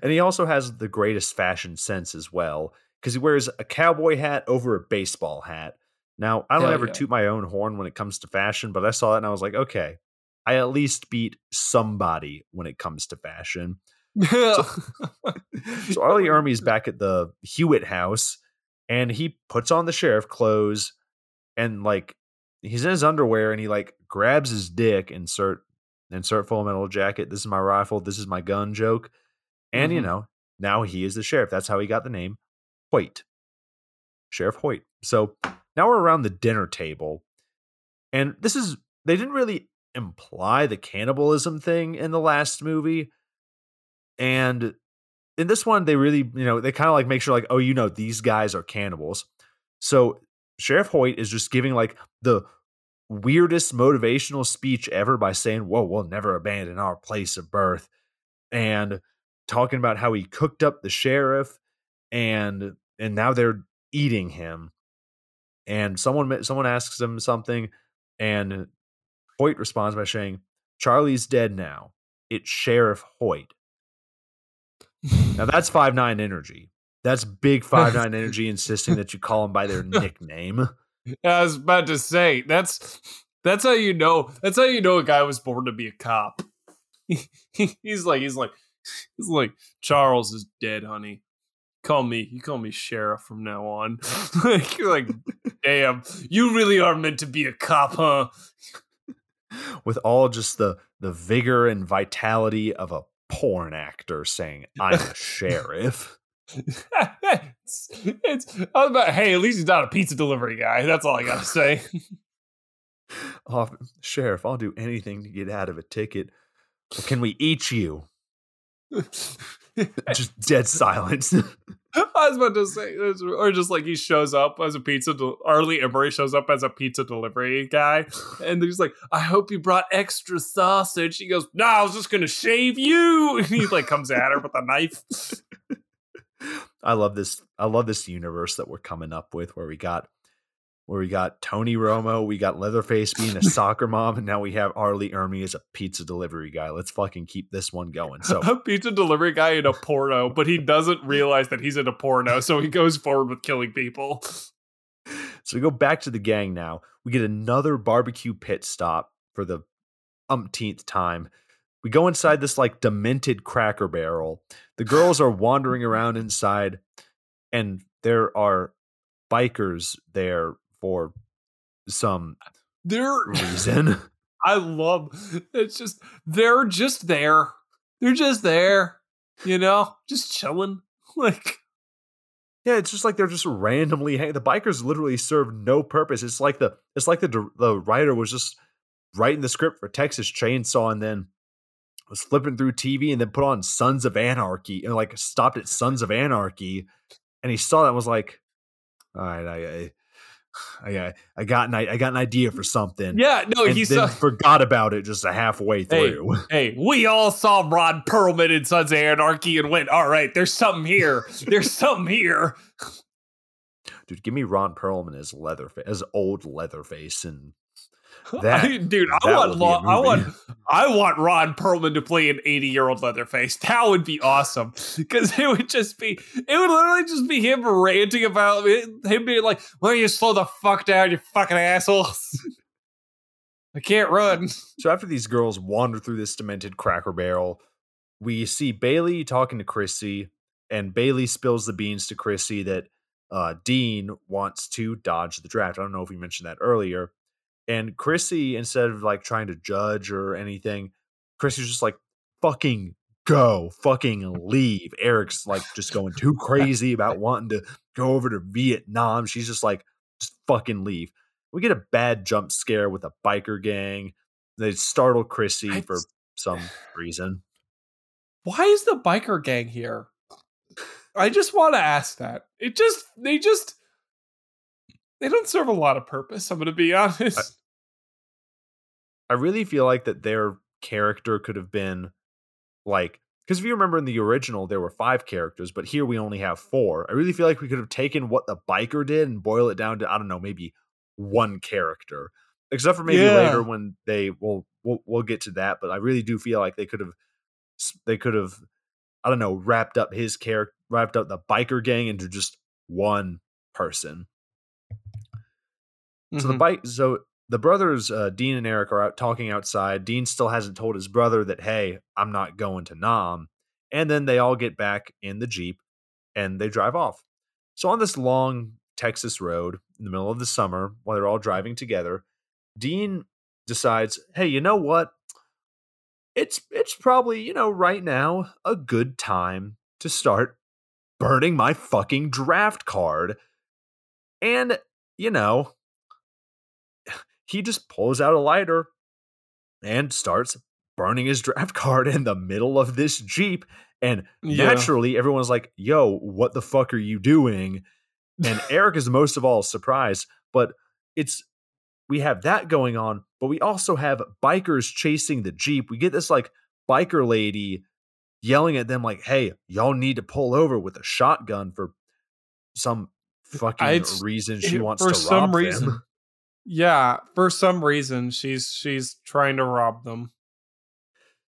And he also has the greatest fashion sense as well because he wears a cowboy hat over a baseball hat. Now, I don't Hell ever yeah. toot my own horn when it comes to fashion, but I saw that and I was like, okay, I at least beat somebody when it comes to fashion. So R. Lee Ermey's back at the Hewitt house, and he puts on the sheriff clothes and like he's in his underwear and he like grabs his dick insert insert full metal jacket this is my rifle this is my gun joke and you Mhm. know now he is the sheriff. That's how he got the name hoyt. Sheriff hoyt. So now we're around the dinner table and this is they didn't really imply the cannibalism thing in the last movie and in this one they really you know they kind of like make sure like oh you know these guys are cannibals. So sheriff hoyt is just giving like the weirdest motivational speech ever by saying whoa we'll never abandon our place of birth. And talking about how he cooked up the sheriff and and now they're eating him and someone someone asks him something and hoyt responds by saying charlie's dead now it's sheriff hoyt now that's five nine energy. That's big five nine energy insisting that you call him by their nickname. I was about to say that's that's how you know that's how you know a guy was born to be a cop. he's like he's like he's like Charles is dead, honey. Call me you call me sheriff from now on. like you're like, damn, you really are meant to be a cop, huh? With all just the the vigor and vitality of a porn actor saying, I'm a sheriff. it's, it's about hey, at least he's not a pizza delivery guy. That's all I gotta say. Oh, sheriff, I'll do anything to get out of a ticket. Or can we eat you? Just dead silence. I was about to say, or just like he shows up as a pizza. Del- R. Lee Ermey shows up as a pizza delivery guy, and he's like, "I hope you brought extra sausage." He goes, "No, I was just gonna shave you." And he like comes at her with a knife. I love this. I love this universe that we're coming up with where we got where we got Tony Romo, we got Leatherface being a soccer mom, and now we have R. Lee Ermey as a pizza delivery guy. Let's fucking keep this one going. So a pizza delivery guy in a porno, but he doesn't realize that he's in a porno, so he goes forward with killing people. so we go back to the gang now. We get another barbecue pit stop for the umpteenth time. We go inside this like demented cracker barrel. The girls are wandering around inside, and there are bikers there for some They're reason. I love it's just they're just there. They're just there. You know, just chilling. Like Yeah, it's just like they're just randomly hang- the bikers literally serve no purpose. It's like the it's like the the writer was just writing the script for Texas Chainsaw and then was flipping through TV and then put on Sons of Anarchy and like stopped at Sons of Anarchy and he saw that and was like, all right, I I I, I got an I got an idea for something. Yeah, no, and he then saw forgot about it just a halfway Hey. through. Hey, we all saw Ron Perlman in Sons of Anarchy and went, all right, there's something here. There's something here. Dude, give me Ron Perlman as Leatherface, as old Leatherface, and That- I- dude, I want Lo- I want I want Ron Perlman to play an 80 year old Leatherface. That would be awesome because it would just be it would literally just be him ranting about it, him being like, "Why don't you slow the fuck down, you fucking assholes? I can't run." So after these girls wander through this demented cracker barrel, we see Bailey talking to Chrissy, and Bailey spills the beans to Chrissy that uh, Dean wants to dodge the draft. I don't know if we mentioned that earlier. And Chrissy, instead of like trying to judge or anything, Chrissy's just like, fucking go, fucking leave. Eric's like just going too crazy about wanting to go over to Vietnam. She's just like, just fucking leave. We get a bad jump scare with a biker gang. They startle Chrissy I for just- some reason. Why is the biker gang here? I just want to ask that. It just they just they don't serve a lot of purpose. I'm going to be honest. I really feel like that their character could have been like because if you remember in the original there were five characters, but here we only have four. I really feel like we could have taken what the biker did and boil it down to I don't know maybe one character, except for maybe Yeah. later when they will we'll, we'll get to that. But I really do feel like they could have they could have I don't know wrapped up his character wrapped up the biker gang into just one person. So the Mhm. bike. So the brothers, uh, Dean and Eric, are out talking outside. Dean still hasn't told his brother that, hey, I'm not going to Nam. And then they all get back in the jeep and they drive off. So on this long Texas road in the middle of the summer, while they're all driving together, Dean decides, "Hey, you know what? It's it's probably, you know, right now a good time to start burning my fucking draft card." And, you know, he just pulls out a lighter and starts burning his draft card in the middle of this Jeep. And Yeah. naturally, everyone's like, yo, what the fuck are you doing? And Eric is most of all surprised, but it's we have that going on, but we also have bikers chasing the Jeep. We get this like biker lady yelling at them, like, hey, y'all need to pull over with a shotgun for some fucking I'd- reason she wants for to some rob reason. them. Yeah, for some reason she's she's trying to rob them.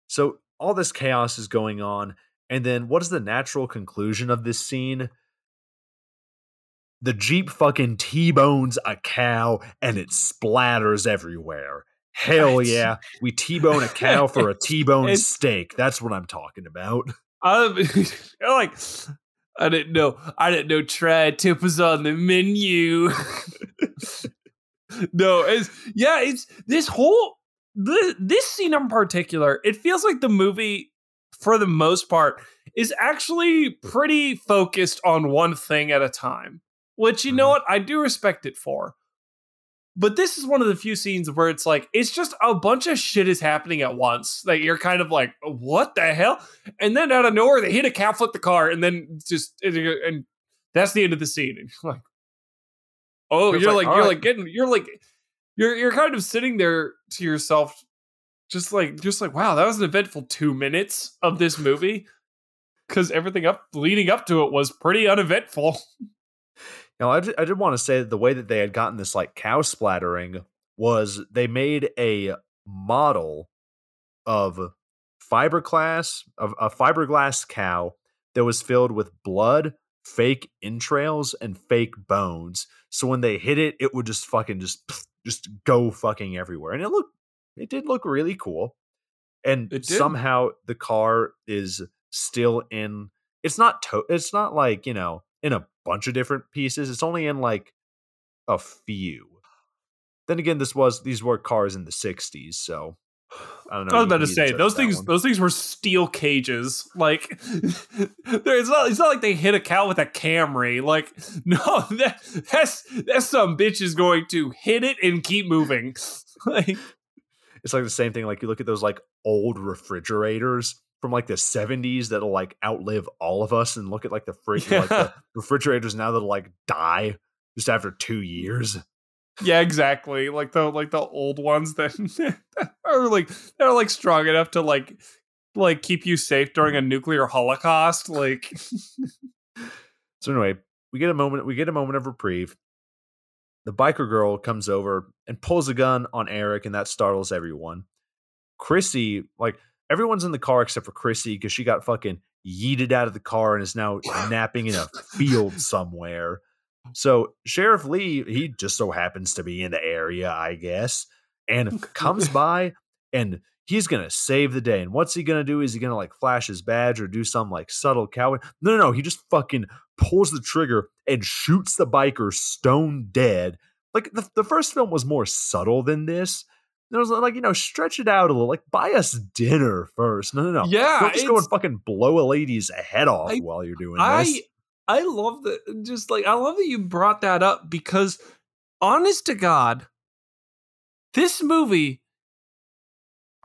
So all this chaos is going on, and then what is the natural conclusion of this scene? The Jeep fucking T-bones a cow and it splatters everywhere. Hell yeah. We T-bone a cow for a T-bone steak. That's what I'm talking about. Um, like I didn't know. I didn't know tri-tip was on the menu. no, it's yeah. It's this whole this, this scene in particular. It feels like the movie, for the most part, is actually pretty focused on one thing at a time. Which you know Mhm. what I do respect it for. But this is one of the few scenes where it's like it's just a bunch of shit is happening at once. Like you're kind of like, what the hell? And then out of nowhere, they hit a cow, flip the car, and then just and, and that's the end of the scene. And you're like, oh, you're like, like, you're right. like getting, you're like, you're you're kind of sitting there to yourself, just like, just like, wow, that was an eventful two minutes of this movie, because everything up leading up to it was pretty uneventful. Now, I did, I did want to say that the way that they had gotten this like cow splattering was they made a model of fiberglass of a fiberglass cow that was filled with blood, fake entrails, and fake bones. So when they hit it, it would just fucking just just go fucking everywhere, and it looked it did look really cool. And somehow the car is still in. It's not to. It's not like you know in a bunch of different pieces. It's only in like a few. Then again, this was these were cars in the '60s, so I don't know. I was about to say those things. one. Those things were steel cages. Like, it's not. It's not like they hit a cow with a Camry. Like, no, that, that's that's some bitch is going to hit it and keep moving. like, It's like the same thing. Like you look at those like old refrigerators from like the 70s that'll like outlive all of us, and look at like the fridge, like the refrigerators now that'll like die just after two years. Yeah, exactly. Like the like the old ones that are like they're like strong enough to like like keep you safe during a nuclear holocaust. Like, So anyway, we get a moment. We get a moment of reprieve. The biker girl comes over and pulls a gun on Eric, and that startles everyone. Chrissy, like everyone's in the car except for Chrissy, because she got fucking yeeted out of the car and is now napping in a field somewhere. So Sheriff Lee, he just so happens to be in the area, I guess, and comes by and he's gonna save the day. And what's he gonna do? Is he gonna like flash his badge or do some like subtle coward? No, no, no. He just fucking pulls the trigger and shoots the biker stone dead. Like the, the first film was more subtle than this. There was like, you know, stretch it out a little. Like, buy us dinner first. No, no, no. yeah, Don't just go and fucking blow a lady's head off I- while you're doing I this. I love that just like I love that you brought that up because honest to God, this movie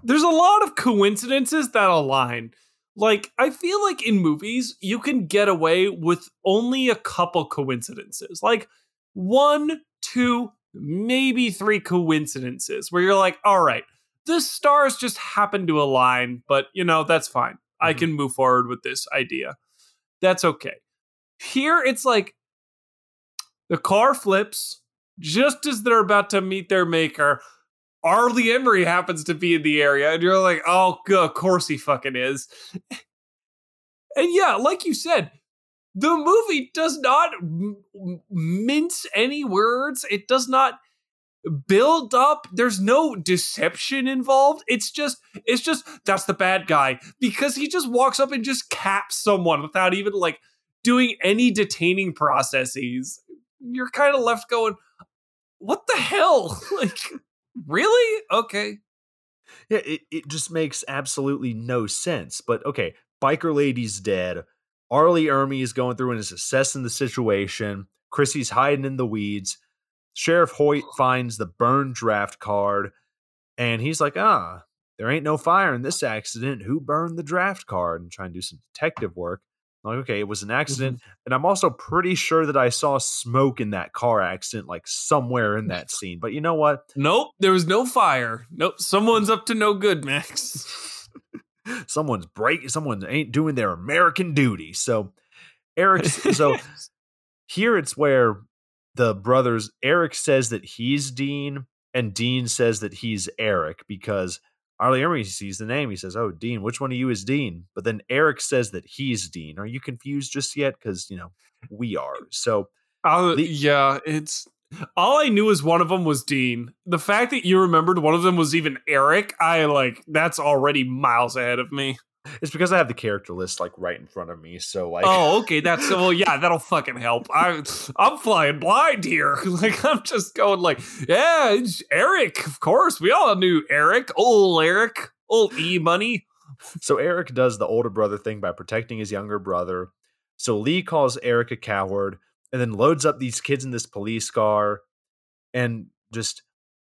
there's a lot of coincidences that align. Like I feel like in movies you can get away with only a couple coincidences. Like one, two, maybe three coincidences where you're like, "All right, the stars just happen to align, but you know, that's fine. I Mhm. can move forward with this idea. That's okay." Here it's like the car flips just as they're about to meet their maker. R. Lee Ermey happens to be in the area, and you're like, oh, g- of course he fucking is. And yeah, like you said, the movie does not m- mince any words. It does not build up. There's no deception involved. It's just, it's just that's the bad guy because he just walks up and just caps someone without even like doing any detaining processes. You're kind of left going, what the hell? like, really? Okay. Yeah, it, it just makes absolutely no sense. But okay, biker lady's dead. Arlie Lee Ermey is going through and is assessing the situation. Chrissy's hiding in the weeds. Sheriff Hoyt finds the burned draft card, and he's like, ah, there ain't no fire in this accident. Who burned the draft card? And try and do some detective work. Like, okay, it was an accident. Mm-hmm. And I'm also pretty sure that I saw smoke in that car accident, like somewhere in that scene. But you know what? Nope, there was no fire. Nope, someone's up to no good, Max. someone's breaking, someone ain't doing their American duty. So Eric, so here it's where the brothers, Eric says that he's Dean, and Dean says that he's Eric because R. Lee Ermey sees the name. He says, "Oh, Dean. Which one of you is Dean?" But then Eric says that he's Dean. Are you confused just yet? Because you know we are. So, uh, the- yeah, it's all I knew is one of them was Dean. The fact that you remembered one of them was even Eric, I like that's already miles ahead of me. It's because I have the character list like right in front of me. So like, oh, okay, that's well, yeah, that'll fucking help. I'm I'm flying blind here. Like I'm just going like, yeah, Eric. Of course, we all knew Eric, old Eric, old E Money. So Eric does the older brother thing by protecting his younger brother. So Lee calls Eric a coward and then loads up these kids in this police car and just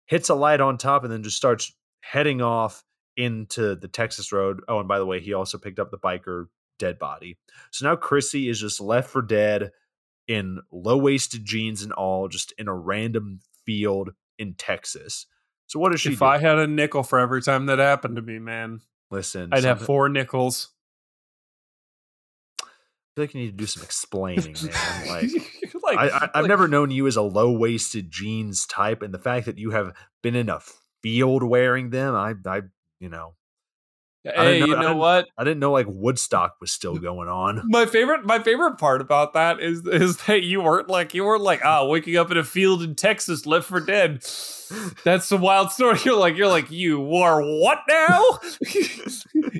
hits a light on top and then just starts heading off into the Texas road. Oh, and by the way, he also picked up the biker dead body. So now Chrissy is just left for dead in low waisted jeans and all, just in a random field in Texas. So what does she? If do? I had a nickel for every time that happened to me, man, listen, I'd have four nickels. I feel like you need to do some explaining, man. Like, like I, have like, never known you as a low waisted jeans type, and the fact that you have been in a field wearing them, I, I you know. Hey, know, you know I what? I didn't know like Woodstock was still going on. My favorite, my favorite part about that is is that you weren't like you weren't like ah oh, waking up in a field in Texas left for dead. That's a wild story. You're like you're like you wore what now?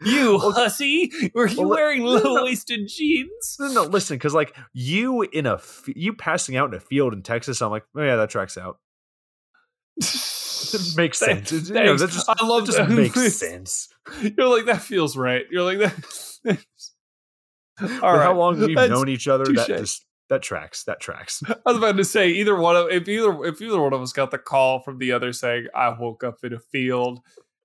you hussy? Were you well, wearing low waisted jeans? No, no, listen, because like you in a you passing out in a field in Texas, I'm like, oh yeah, that tracks out it makes sense. Thanks. You know, that just, I love just makes sense. You're like that feels right. You're like that. All right. How long have you known each other? Touché. That just that tracks. That tracks. I was about to say either one of if either if either one of us got the call from the other saying I woke up in a field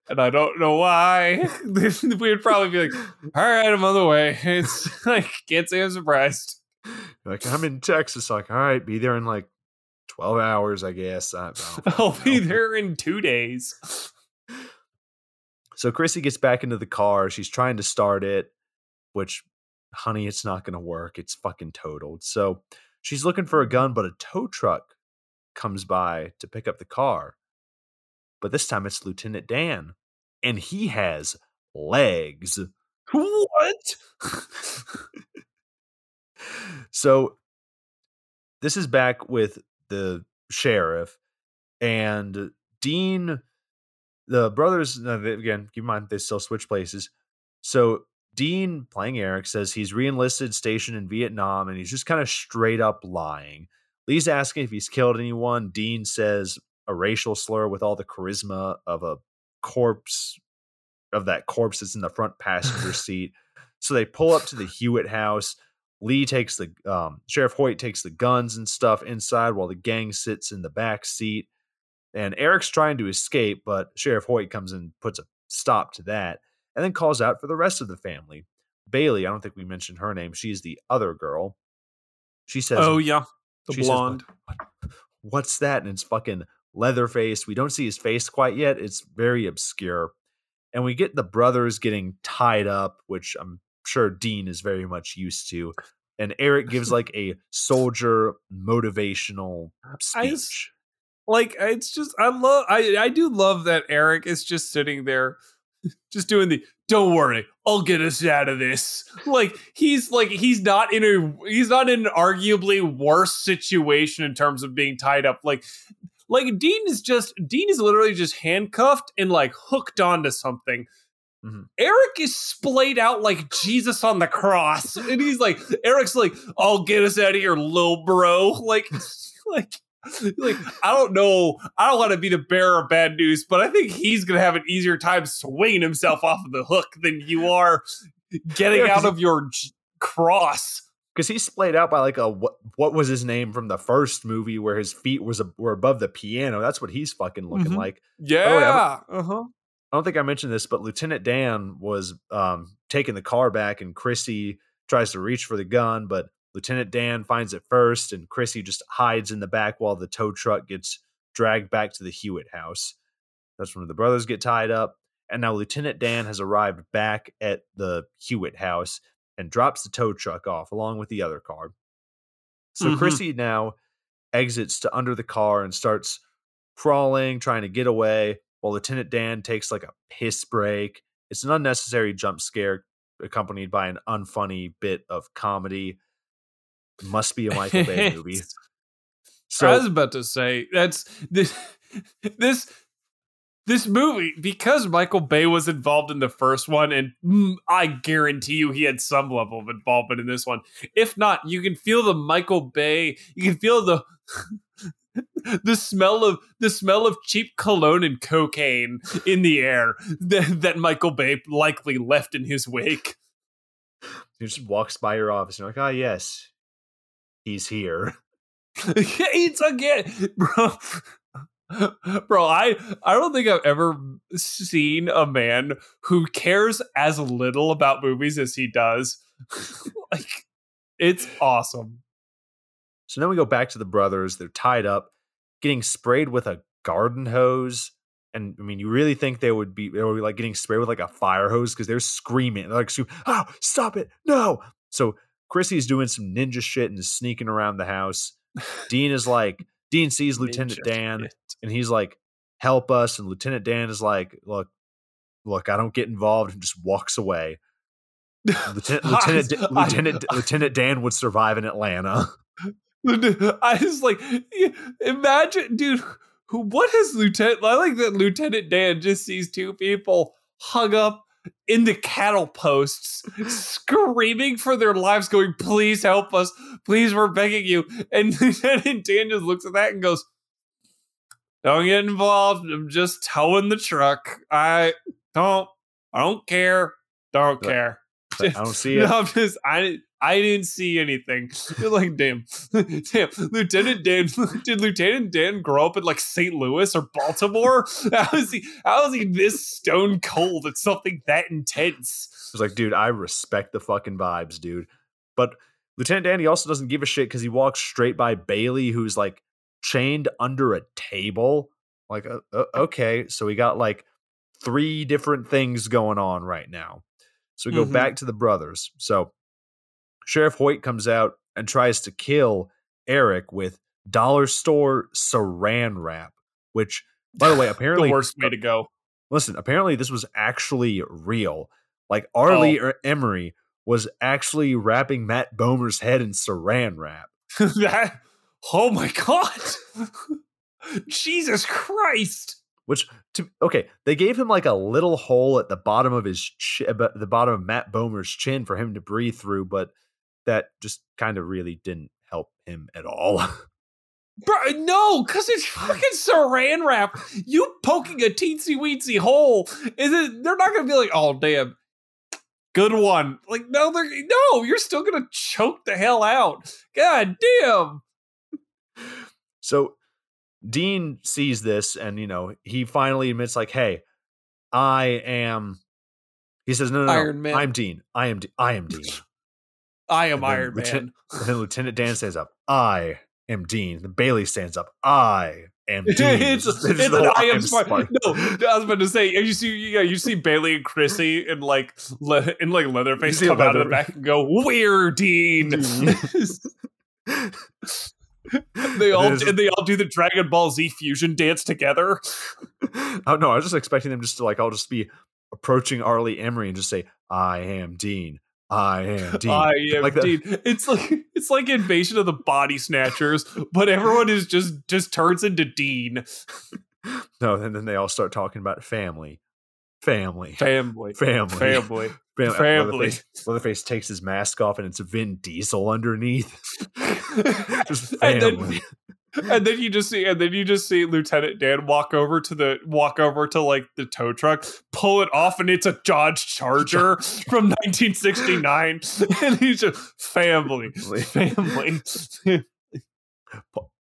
and I don't know why, we'd probably be like, "All right, I'm on the way." It's like can't say I'm surprised. Like I'm in Texas. Like, all right, be there in like 12 hours, I guess. I, I will be there in two days. so Chrissy gets back into the car. She's trying to start it, which, honey, it's not going to work. It's fucking totaled. So she's looking for a gun, but a tow truck comes by to pick up the car. But this time it's Lieutenant Dan, and he has legs. What? so this is back with the sheriff, and Dean, the brothers. Uh, again, keep in mind they still switch places. So Dean, playing Eric, says he's reenlisted, stationed in Vietnam, and he's just kind of straight up lying. Lee's asking if he's killed anyone. Dean says a racial slur with all the charisma of a corpse of that corpse that's in the front passenger seat. So they pull up to the Hewitt house. Lee takes the um, Sheriff Hoyt takes the guns and stuff inside while the gang sits in the back seat. And Eric's trying to escape, but Sheriff Hoyt comes and puts a stop to that and then calls out for the rest of the family. Bailey, I don't think we mentioned her name. She's the other girl. She says, Oh, yeah. The blonde. Says, what, what, what's that? And it's fucking Leatherface. We don't see his face quite yet. It's very obscure. And we get the brothers getting tied up, which I'm sure Dean is very much used to. And Eric gives like a soldier motivational speech. I, like it's just I love I I do love that Eric is just sitting there just doing the don't worry i'll get us out of this like he's like he's not in a he's not in an arguably worse situation in terms of being tied up like like dean is just dean is literally just handcuffed and like hooked onto something Mm-hmm. Eric is splayed out like Jesus on the cross, and he's like, Eric's like, "I'll get us out of here, little bro." Like, like, like, I don't know. I don't want to be the bearer of bad news, but I think he's gonna have an easier time swinging himself off of the hook than you are getting out of your j- cross. Because he's splayed out by like a what? What was his name from the first movie where his feet was a, were above the piano? That's what he's fucking looking mm-hmm. like. Yeah. uh huh. I don't think I mentioned this, but Lieutenant Dan was um, taking the car back, and Chrissy tries to reach for the gun, but Lieutenant Dan finds it first, and Chrissy just hides in the back while the tow truck gets dragged back to the Hewitt house. That's when the brothers get tied up, and now Lieutenant Dan has arrived back at the Hewitt house and drops the tow truck off along with the other car. So mm-hmm. Chrissy now exits to under the car and starts crawling, trying to get away while Lieutenant Dan takes like a piss break. It's an unnecessary jump scare accompanied by an unfunny bit of comedy. It must be a Michael Bay movie. So I was about to say that's this this this movie because Michael Bay was involved in the first one, and mm, I guarantee you he had some level of involvement in this one. If not, you can feel the Michael Bay. You can feel the the smell of the smell of cheap cologne and cocaine in the air that, that Michael Bay likely left in his wake. He just walks by your office and you're like, ah, oh, yes, he's here. it's again, bro. Bro, I I don't think I've ever seen a man who cares as little about movies as he does. like, it's awesome. So then we go back to the brothers. They're tied up, getting sprayed with a garden hose. And I mean, you really think they would be they would be like getting sprayed with like a fire hose because they're screaming. They're like, "Oh, stop it! No!" So Chrissy's doing some ninja shit and is sneaking around the house. Dean is like, Dean sees Lieutenant Dan shit. and he's like, "Help us!" And Lieutenant Dan is like, "Look, look, I don't get involved," and just walks away. Lieutenant Lieutenant, Lieutenant, Lieutenant Dan would survive in Atlanta. I was like, imagine, dude, who, what has Lieutenant, I like that Lieutenant Dan just sees two people hung up in the cattle posts, screaming for their lives, going, please help us. Please, we're begging you. And Lieutenant Dan just looks at that and goes, don't get involved. I'm just towing the truck. I don't, I don't care. Don't care. I don't see it. No, I'm just, I, I didn't see anything. You're like, damn, damn, Lieutenant Dan. Did Lieutenant Dan grow up in like St. Louis or Baltimore? How is he? How is he this stone cold at something that intense? It's like, dude, I respect the fucking vibes, dude. But Lieutenant Dan, he also doesn't give a shit because he walks straight by Bailey, who's like chained under a table. Like, uh, uh, okay, so we got like three different things going on right now. So we go mm-hmm. back to the brothers. So Sheriff Hoyt comes out and tries to kill Eric with dollar store saran wrap, which, by the way, apparently the worst way uh, to go. Listen, apparently this was actually real. Like R. Lee oh. Ermey was actually wrapping Matt Bomer's head in saran wrap. that, oh my god, Jesus Christ! Which, to, okay, they gave him like a little hole at the bottom of his chin, uh, the bottom of Matt Bomer's chin for him to breathe through, but that just kind of really didn't help him at all. Bro, no, because it's fucking saran wrap. You poking a teensy weensy hole, is it? They're not gonna be like, oh damn, good one. Like, no, they're no, you're still gonna choke the hell out. God damn. So Dean sees this, and you know, he finally admits, like, hey, I am. He says, no, no, no. I'm Dean. I am. I am Dean. I am Iron Lieutenant, Man. then Lieutenant Dan stands up. I am Dean. The Bailey stands up. I am Dean. it's, it's, it's an I am smart. smart. No, I was about to say, you see, yeah, you see Bailey and Chrissy and like le- in like Leatherface come out of the back and go, "We're Dean." they all and they all do the Dragon Ball Z fusion dance together. oh no, I was just expecting them just to like I'll just be approaching R. Ermey and just say, "I am Dean." I am Dean. I am like Dean. It's like it's like Invasion of the Body Snatchers, but everyone is just just turns into Dean. No, and then they all start talking about family. family, family, family, family, Fam- uh, family. Leatherface, Leatherface takes his mask off and it's Vin Diesel underneath. Just family. And then you just see and then you just see lieutenant dan walk over to the walk over to like the tow truck pull it off and it's a dodge charger from 1969 and he's just family family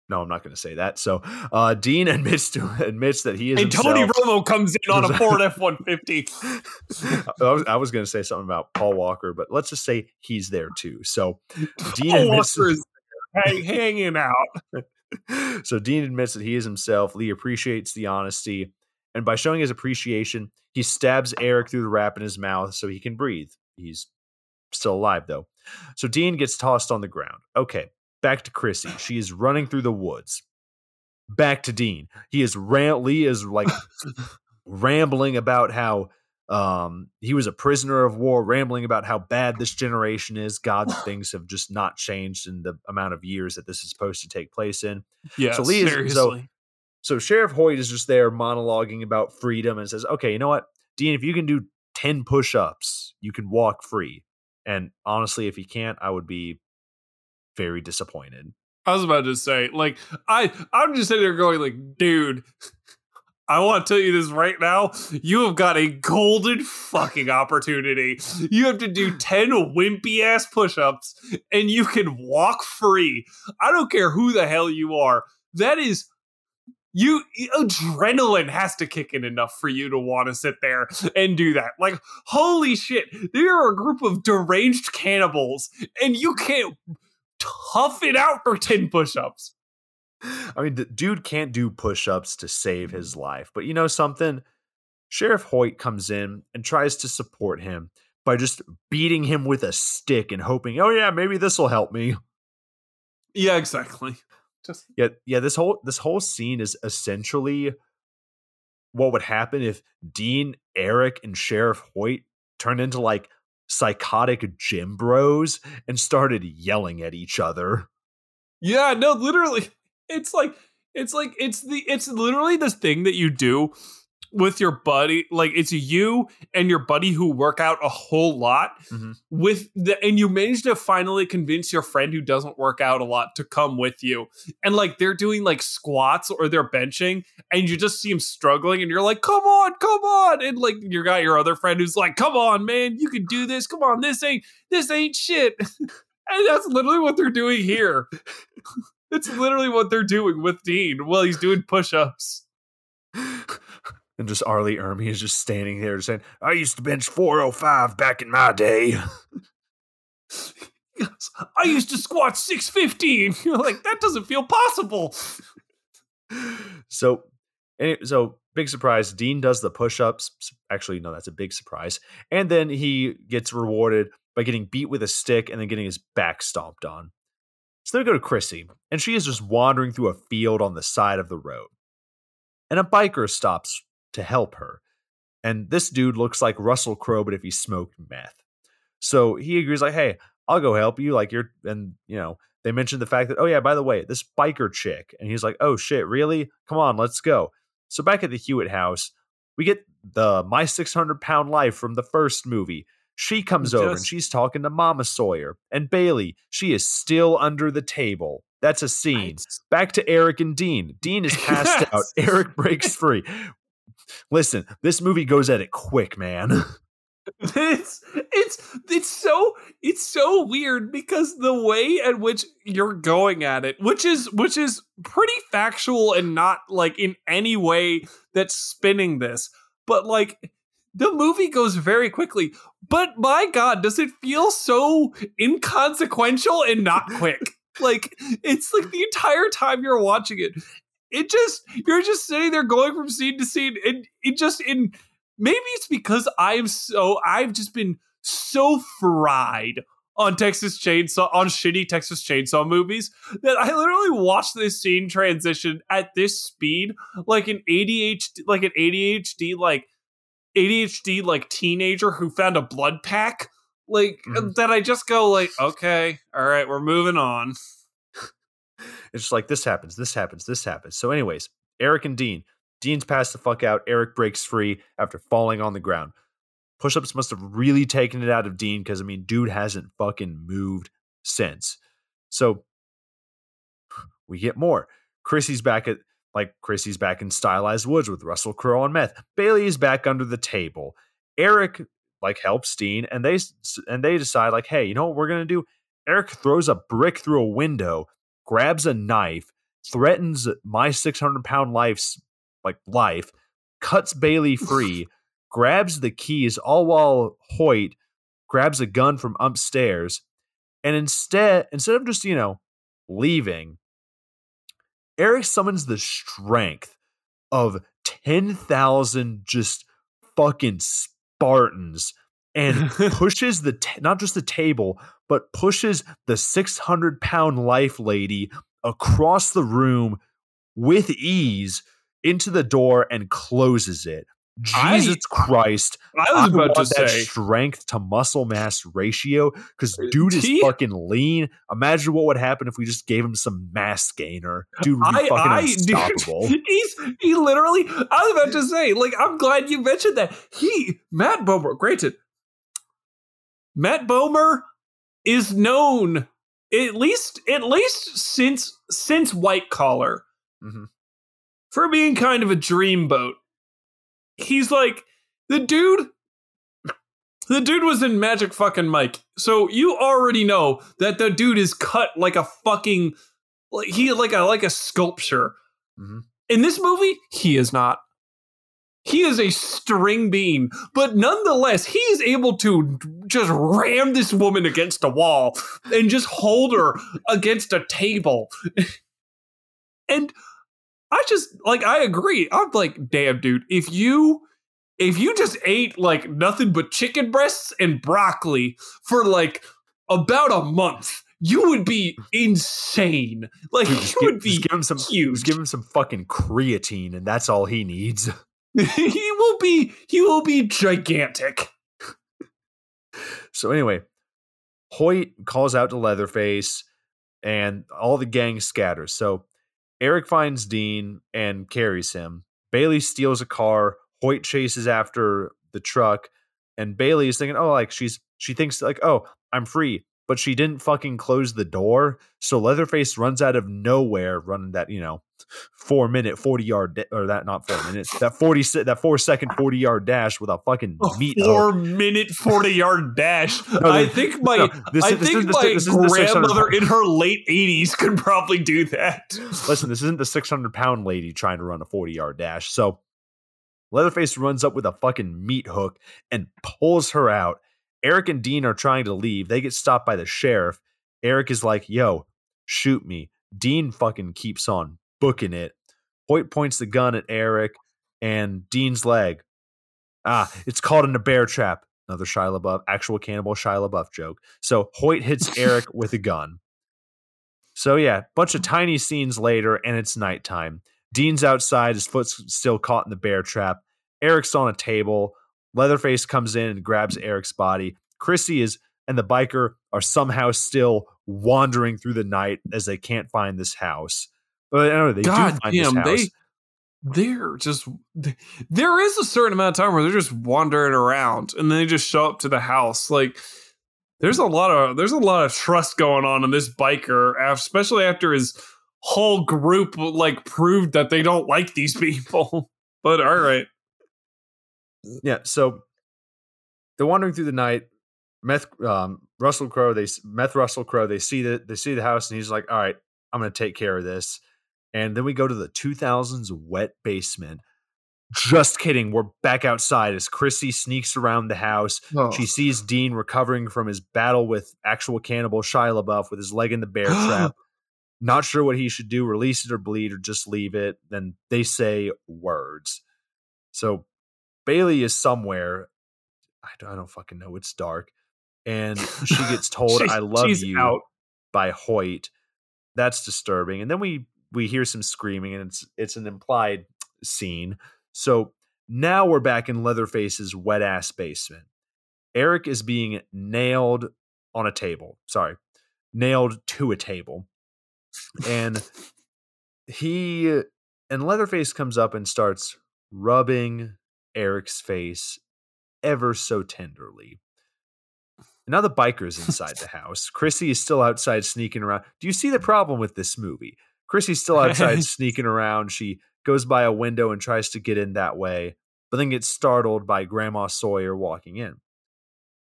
no, I'm not going to say that. So uh, Dean admits to admits that he is and tony romo comes in on a ford f-150 I was, I was going to say something about Paul Walker, but let's just say he's there too. So Dean Paul admits. Walker is hang, hanging out so Dean admits that he is himself. Lee appreciates the honesty, and by showing his appreciation, he stabs Eric through the wrap in his mouth so he can breathe. He's still alive though. So Dean gets tossed on the ground. Okay, back to Chrissy. She is running through the woods. Back to Dean. He is ram- Lee is like rambling about how um, he was a prisoner of war, rambling about how bad this generation is. God, things have just not changed in the amount of years that this is supposed to take place in. yeah So Lee is- so- So Sheriff Hoyt is just there monologuing about freedom and says, "Okay, you know what, Dean? If you can do ten push-ups, you can walk free." And honestly, if he can't, I would be very disappointed. I was about to say, like, I I'm just sitting there going, like, dude, I want to tell you this right now. You have got a golden fucking opportunity. You have to do 10 wimpy ass push-ups and you can walk free. I don't care who the hell you are. That is you adrenaline has to kick in enough for you to want to sit there and do that. Like, holy shit, there are a group of deranged cannibals, and you can't tough it out for 10 push-ups. I mean, the dude can't do push-ups to save his life, but you know something? Sheriff Hoyt comes in and tries to support him by just beating him with a stick and hoping, "Oh yeah, maybe this will help me." Yeah, exactly. Just Yeah, yeah. This whole this whole scene is essentially what would happen if Dean, Eric, and Sheriff Hoyt turned into like psychotic gym bros and started yelling at each other. Yeah, no, literally. It's like it's like it's the it's literally this thing that you do with your buddy. Like it's you and your buddy who work out a whole lot Mhm. with the and you manage to finally convince your friend who doesn't work out a lot to come with you. And like they're doing like squats or they're benching and you just see him struggling and you're like, come on, come on. And like you got your other friend who's like, come on, man, you can do this. Come on, this ain't this ain't shit. and that's literally what they're doing here. It's literally what they're doing with Dean while he's doing push-ups. And just R. Lee Ermey is just standing there saying, I used to bench 405 back in my day. Goes, I used to squat 615. You're like, that doesn't feel possible. so so big surprise dean does the push-ups actually no that's a big surprise and then he gets rewarded by getting beat with a stick and then getting his back stomped on so then we go to chrissy and she is just wandering through a field on the side of the road and a biker stops to help her and this dude looks like russell crowe but if he smoked meth so he agrees like hey i'll go help you like you're and you know they mentioned the fact that, oh, yeah, by the way, this biker chick. And he's like, oh, shit, really? Come on, let's go. So back at the Hewitt house, we get the My 600 Pound Life from the first movie. She comes over and she's talking to Mama Sawyer. And Bailey, she is still under the table. That's a scene. Back to Eric and Dean. Dean is passed out. Eric breaks free. Listen, this movie goes at it quick, man. it's it's it's so it's so weird because the way at which you're going at it which is which is pretty factual and not like in any way that's spinning this but like the movie goes very quickly but my god does it feel so inconsequential and not quick? Like it's like the entire time you're watching it it just you're just sitting there going from scene to scene and it just in maybe it's because I'm so I've just been so fried on Texas Chainsaw on shitty Texas Chainsaw movies that I literally watched this scene transition at this speed like an ADHD like an ADHD like ADHD like teenager who found a blood pack like Mhm. that I just go like okay all right we're moving on It's just like this happens, this happens, this happens. So, anyways, Eric and Dean, Dean's passed the fuck out. Eric breaks free after falling on the ground. Push ups must have really taken it out of Dean because, I mean, dude hasn't fucking moved since. So we get more. Chrissy's back at, like, Chrissy's back in stylized woods with Russell Crowe on meth. Bailey is back under the table. Eric, like, helps Dean and they, and they decide, like, hey, you know what we're going to do? Eric throws a brick through a window, grabs a knife, threatens my 600 pound life's like life, cuts Bailey free, grabs the keys, all while Hoyt grabs a gun from upstairs, and instead instead of just you know leaving, Eric summons the strength of ten thousand just fucking Spartans and pushes the t- not just the table but pushes the 600 pound life lady across the room with ease into the door and closes it. Jesus I, Christ! I was about to that say strength to muscle mass ratio because uh, dude is he, fucking lean. Imagine what would happen if we just gave him some mass gainer. Dude would be I, fucking I, unstoppable. Dude, he's he literally. I was about to say, like, I'm glad you mentioned that. He Matt Bomer. Granted, Matt Bomer is known at least at least since since White Collar mm-hmm. for being kind of a dreamboat. He's like the dude. The dude was in Magic fucking Mike, so you already know that the dude is cut like a fucking like he like a like a sculpture. Mm-hmm. In this movie, he is not. He is a string bean, but nonetheless, he is able to just ram this woman against a wall and just hold her against a table. and I just like I agree. I'm like, damn, dude, if you if you just ate like nothing but chicken breasts and broccoli for like about a month, you would be insane. Like dude, you would be give him some huge. Just give him some fucking creatine, and that's all he needs. he will be he will be gigantic. so anyway, Hoyt calls out to Leatherface and all the gang scatters. So Eric finds Dean and carries him. Bailey steals a car. Hoyt chases after the truck, and Bailey is thinking, "Oh, like she's she thinks like, oh, I'm free." But she didn't fucking close the door. So Leatherface runs out of nowhere, running that, you know, four minute, 40 yard, or that, not four minutes, that 40, that four second, 40 yard dash with a fucking meat. Four hook. minute, 40 yard dash. no, I think my, no, this, I this think my this grandmother in her late 80s could probably do that. Listen, this isn't the 600 pound lady trying to run a 40 yard dash. So Leatherface runs up with a fucking meat hook and pulls her out. Eric and Dean are trying to leave. They get stopped by the sheriff. Eric is like, yo, shoot me. Dean fucking keeps on booking it. Hoyt points the gun at Eric and Dean's leg. Ah, it's called in a bear trap. Another Shia LaBeouf, actual cannibal Shia LaBeouf joke. So Hoyt hits Eric with a gun. So yeah, bunch of tiny scenes later, and it's nighttime. Dean's outside, his foot's still caught in the bear trap. Eric's on a table. Leatherface comes in and grabs Eric's body. Chrissy is and the biker are somehow still wandering through the night as they can't find this house. But know, they God do find damn, this house. They, they're just there is a certain amount of time where they're just wandering around and then they just show up to the house like there's a lot of there's a lot of trust going on in this biker especially after his whole group like proved that they don't like these people but all right yeah so they're wandering through the night meth um, russell crowe they meth russell crowe they see the they see the house and he's like all right i'm gonna take care of this and then we go to the 2000s wet basement. Just kidding. We're back outside as Chrissy sneaks around the house. Oh. She sees Dean recovering from his battle with actual cannibal Shia LaBeouf with his leg in the bear trap. Not sure what he should do release it or bleed or just leave it. Then they say words. So Bailey is somewhere. I don't, I don't fucking know. It's dark. And she gets told, I love you out. by Hoyt. That's disturbing. And then we we hear some screaming and it's it's an implied scene. So now we're back in Leatherface's wet ass basement. Eric is being nailed on a table. Sorry, nailed to a table. And he And Leatherface comes up and starts rubbing Eric's face ever so tenderly. Now the biker's inside the house. Chrissy is still outside sneaking around. Do you see the problem with this movie? Chrissy's still outside sneaking around. She goes by a window and tries to get in that way, but then gets startled by Grandma Sawyer walking in.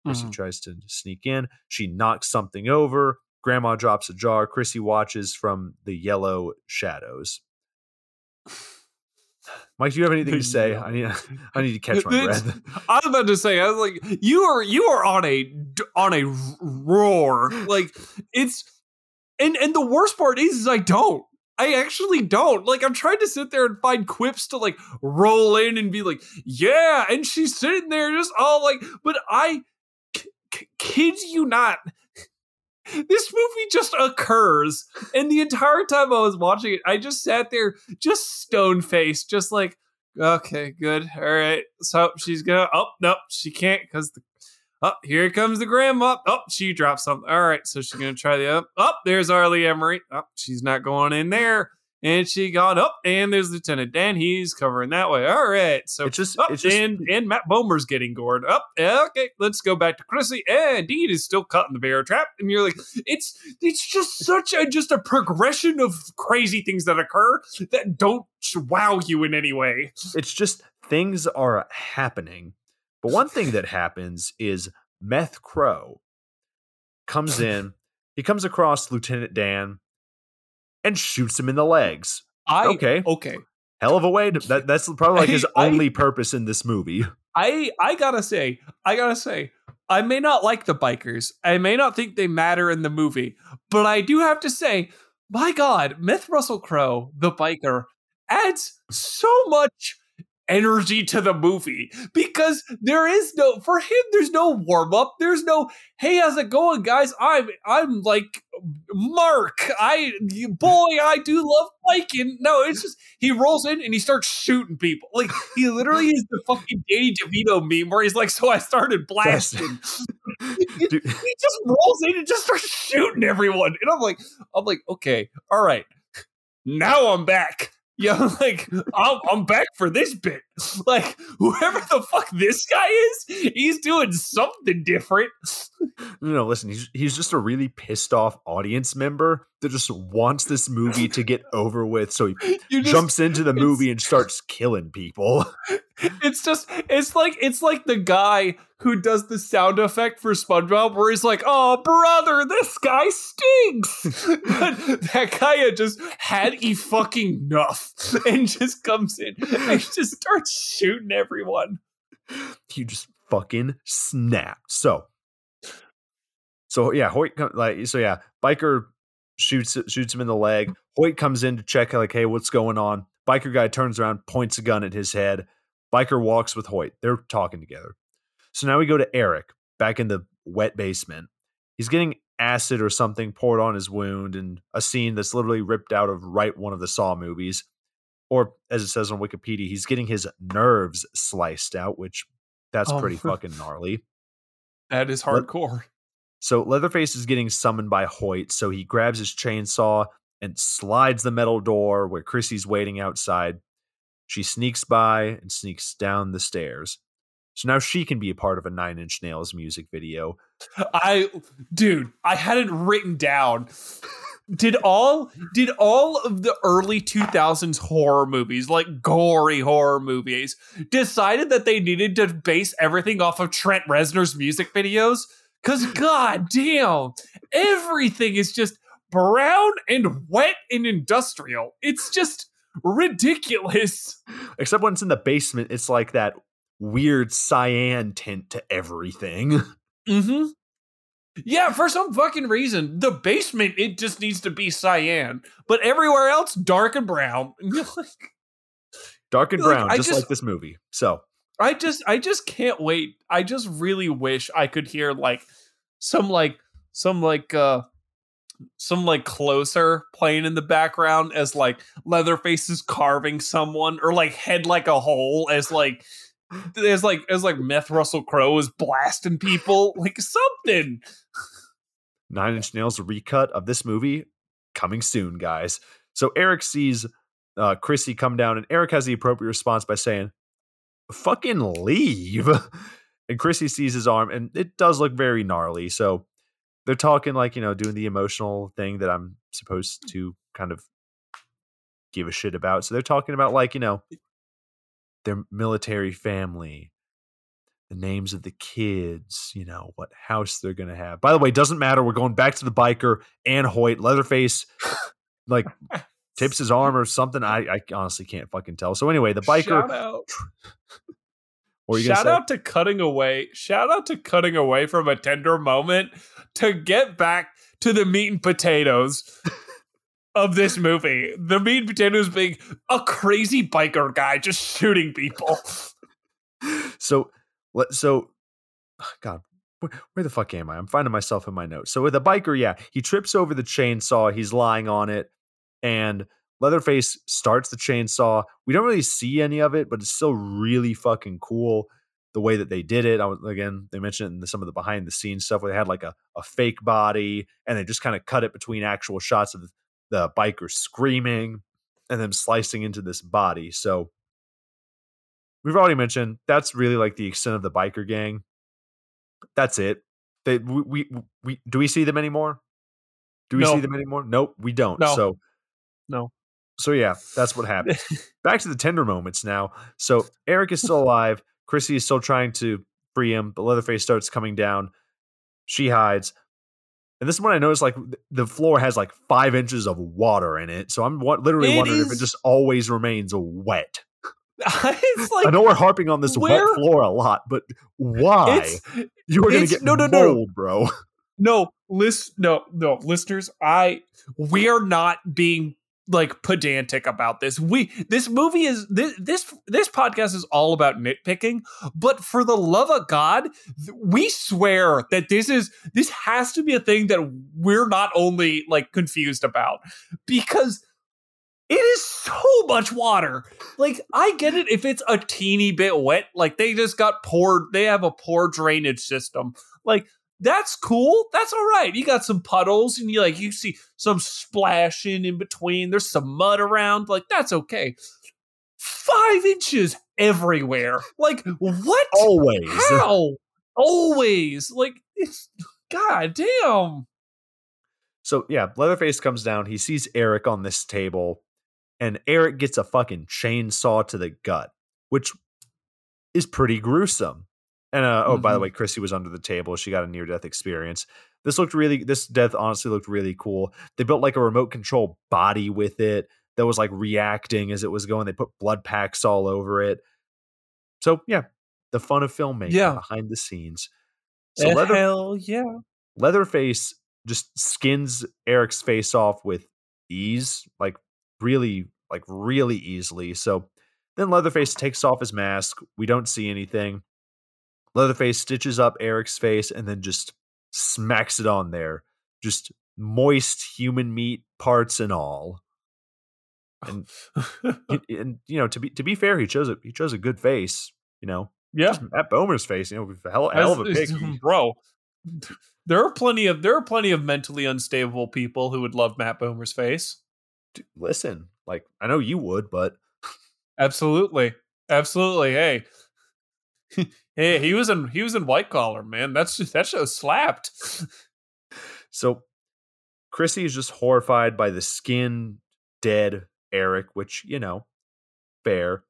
Chrissy Mhm. tries to sneak in. She knocks something over. Grandma drops a jar. Chrissy watches from the yellow shadows. Mike, do you have anything to say? I need I need to catch my breath. I was about to say, I was like, you are you are on a on a roar. Like it's and and the worst part is, is I don't. I actually don't. Like I'm trying to sit there and find quips to like roll in and be like, yeah, and she's sitting there just all like, but I k- k- kid you not. This movie just occurs, and the entire time I was watching it, I just sat there, just stone faced, just like, Okay, good. All right. So she's gonna. Oh no, she can't because the. Oh, here comes the grandma. Oh, she dropped something. All right, so she's gonna try the up. Oh, there's R. Lee Ermey. Oh, she's not going in there. And she got up, and there's Lieutenant Dan. He's covering that way. All right, so It's just- oh, it's just- and and Matt Bomer's getting gored. Up, okay. Let's go back to Chrissy. And Dean is still caught in the bear trap, and you're like, it's it's just such a just a progression of crazy things that occur that don't wow you in any way. It's just things are happening. But one thing that happens is Meth Crowe comes in. He comes across Lieutenant Dan and shoots him in the legs. I Okay. okay. Hell of a way to that, that's probably like his I- I- only purpose in this movie. I I gotta say, I gotta say, I may not like the bikers. I may not think they matter in the movie, but I do have to say, my God, Myth Russell Crowe, the biker, adds so much energy to the movie because there is no for him there's no warm up there's no hey how's it going guys? I'm i'm like mark i boy i do love biking. No it's just he rolls in and he starts shooting people. Like he literally is the fucking Danny DeVito meme where he's like so i started blasting. He just rolls in and just starts shooting everyone. And i'm like i'm like okay all right. Now i'm back yeah, like I'm, I'm back for this bit. Like whoever the fuck this guy is, he's doing something different. no, no, listen, he's he's just a really pissed off audience member that just wants this movie to get over with. So he just, jumps into the movie and starts killing people. it's just, it's like, it's like the guy who does the sound effect for SpongeBob, where he's like, "Oh, brother, this guy stinks." but that guy had just had a fucking enough and just comes in and just starts shooting everyone. he just fucking snapped. So, so yeah, Hoyt like so yeah, biker shoots shoots him in the leg. Hoyt comes in to check like, hey, what's going on? Biker guy turns around, points a gun at his head. Biker walks with Hoyt. They're talking together. So now we go to Eric back in the wet basement. He's getting acid or something poured on his wound, and a scene that's literally ripped out of right one of the Saw movies. Or as it says on Wikipedia, he's getting his nerves sliced out, which that's Oh. pretty fucking gnarly. That is hardcore. So Leatherface is getting summoned by Hoyt, so he grabs his chainsaw and slides the metal door where Chrissy's waiting outside. She sneaks by and sneaks down the stairs. So now she can be a part of a Nine Inch Nails music video. I dude, I had it written down. Did all did all of the early 2000s horror movies, like gory horror movies, decided that they needed to base everything off of Trent Reznor's music videos? Cuz god damn, everything is just brown and wet and industrial. It's just ridiculous. Except when it's in the basement, it's like that weird cyan tint to everything. Mm-hmm. Yeah, for some fucking reason, the basement it just needs to be cyan, but everywhere else dark and brown. Dark and brown, I just, just- like this movie. So I just I just can't wait. I just really wish I could hear like some like some like uh some like closer playing in the background as like Leatherface is carving someone or like head like a hole as like as like as like Meth Russell Crowe is blasting people like something. Nine Inch Nails recut of this movie coming soon, guys. So Eric sees uh, Chrissy come down, and Eric has the appropriate response by saying, "Fucking leave." and Chrissy sees his arm, and it does look very gnarly. So they're talking like you know, doing the emotional thing that I'm supposed to kind of give a shit about. So they're talking about like you know their military family, the names of the kids, you know, what house they're to have. By the way, doesn't matter. We're going back to the biker and Hoyt, Leatherface, like tips his arm or something. I, I honestly can't fucking tell. So anyway, the biker. Shout out. shout out to cutting away. Shout out to cutting away from a tender moment to get back to the meat and potatoes of this movie. The meat and potatoes being a crazy biker guy just shooting people. so so, ah, God, where the fuck am I? I'm finding myself in my notes. So with a biker, yeah, he trips over the chainsaw. He's lying on it, and Leatherface starts the chainsaw. We don't really see any of it, but it's still really fucking cool the way that they did it. I was again, they mentioned in the, some of the behind the scenes stuff where they had like a, a fake body and they just kind of cut it between actual shots of the biker screaming and then slicing into this body. So we've already mentioned that's really like the extent of the biker gang. That's it. They we we, we do we see them anymore? Do we no. see them anymore? Nope, we don't. No. So no. So yeah, that's what happened. Back to the tender moments now. So Eric is still alive. Chrissy is still trying to free him, but Leatherface starts coming down. She hides. And this is when I noticed like the floor has like five inches of water in it. So I'm literally it wondering is, if it just always remains wet. like, I know we're harping on this where, wet floor a lot, but why? You are going to get no, no, mold, no. bro. No, list, no, no, listeners. I we are not being like pedantic about this. We this movie is this this this podcast is all about nitpicking, but for the love of God, we swear that this is this has to be a thing that we're not only like confused about because it is so much water. Like, I get it if it's a teeny bit wet. Like, they just got poured, they have a poor drainage system. Like, that's cool. That's all right. You got some puddles and you like, you see some splashing in between. There's some mud around. Like, that's okay. Five inches everywhere. Like, what? Always. How? Always. Like, it's, god damn. So yeah, Leatherface comes down. He sees Eric on this table and Eric gets a fucking chainsaw to the gut, which is pretty gruesome. And uh, oh, mm-hmm. by the mm-hmm. way, Chrissy was under the table. She got a near death experience. This looked really. This death honestly looked really cool. They built like a remote control body with it that was like reacting as it was going. They put blood packs all over it. So yeah, the fun of filmmaking yeah. behind the scenes. So Leather, hell yeah, Leatherface just skins Eric's face off with ease, like really, like really easily. So then Leatherface takes off his mask. We don't see anything. Leatherface stitches up Eric's face and then just smacks it on there. Just moist human meat parts and all. Oh. And, and you know to be to be fair, he chose a he chose a good face. You know, yeah, Matt Bomer's face. You know, hell, hell of a pick, bro. There are plenty of there are plenty of mentally unstable people who would love Matt Bomer's face listen, like I know you would, but absolutely, absolutely. Hey, hey, he was in he was in White Collar, man. That's that show slapped. so, Chrissy is just horrified by the skin dead Eric, which you know, fair.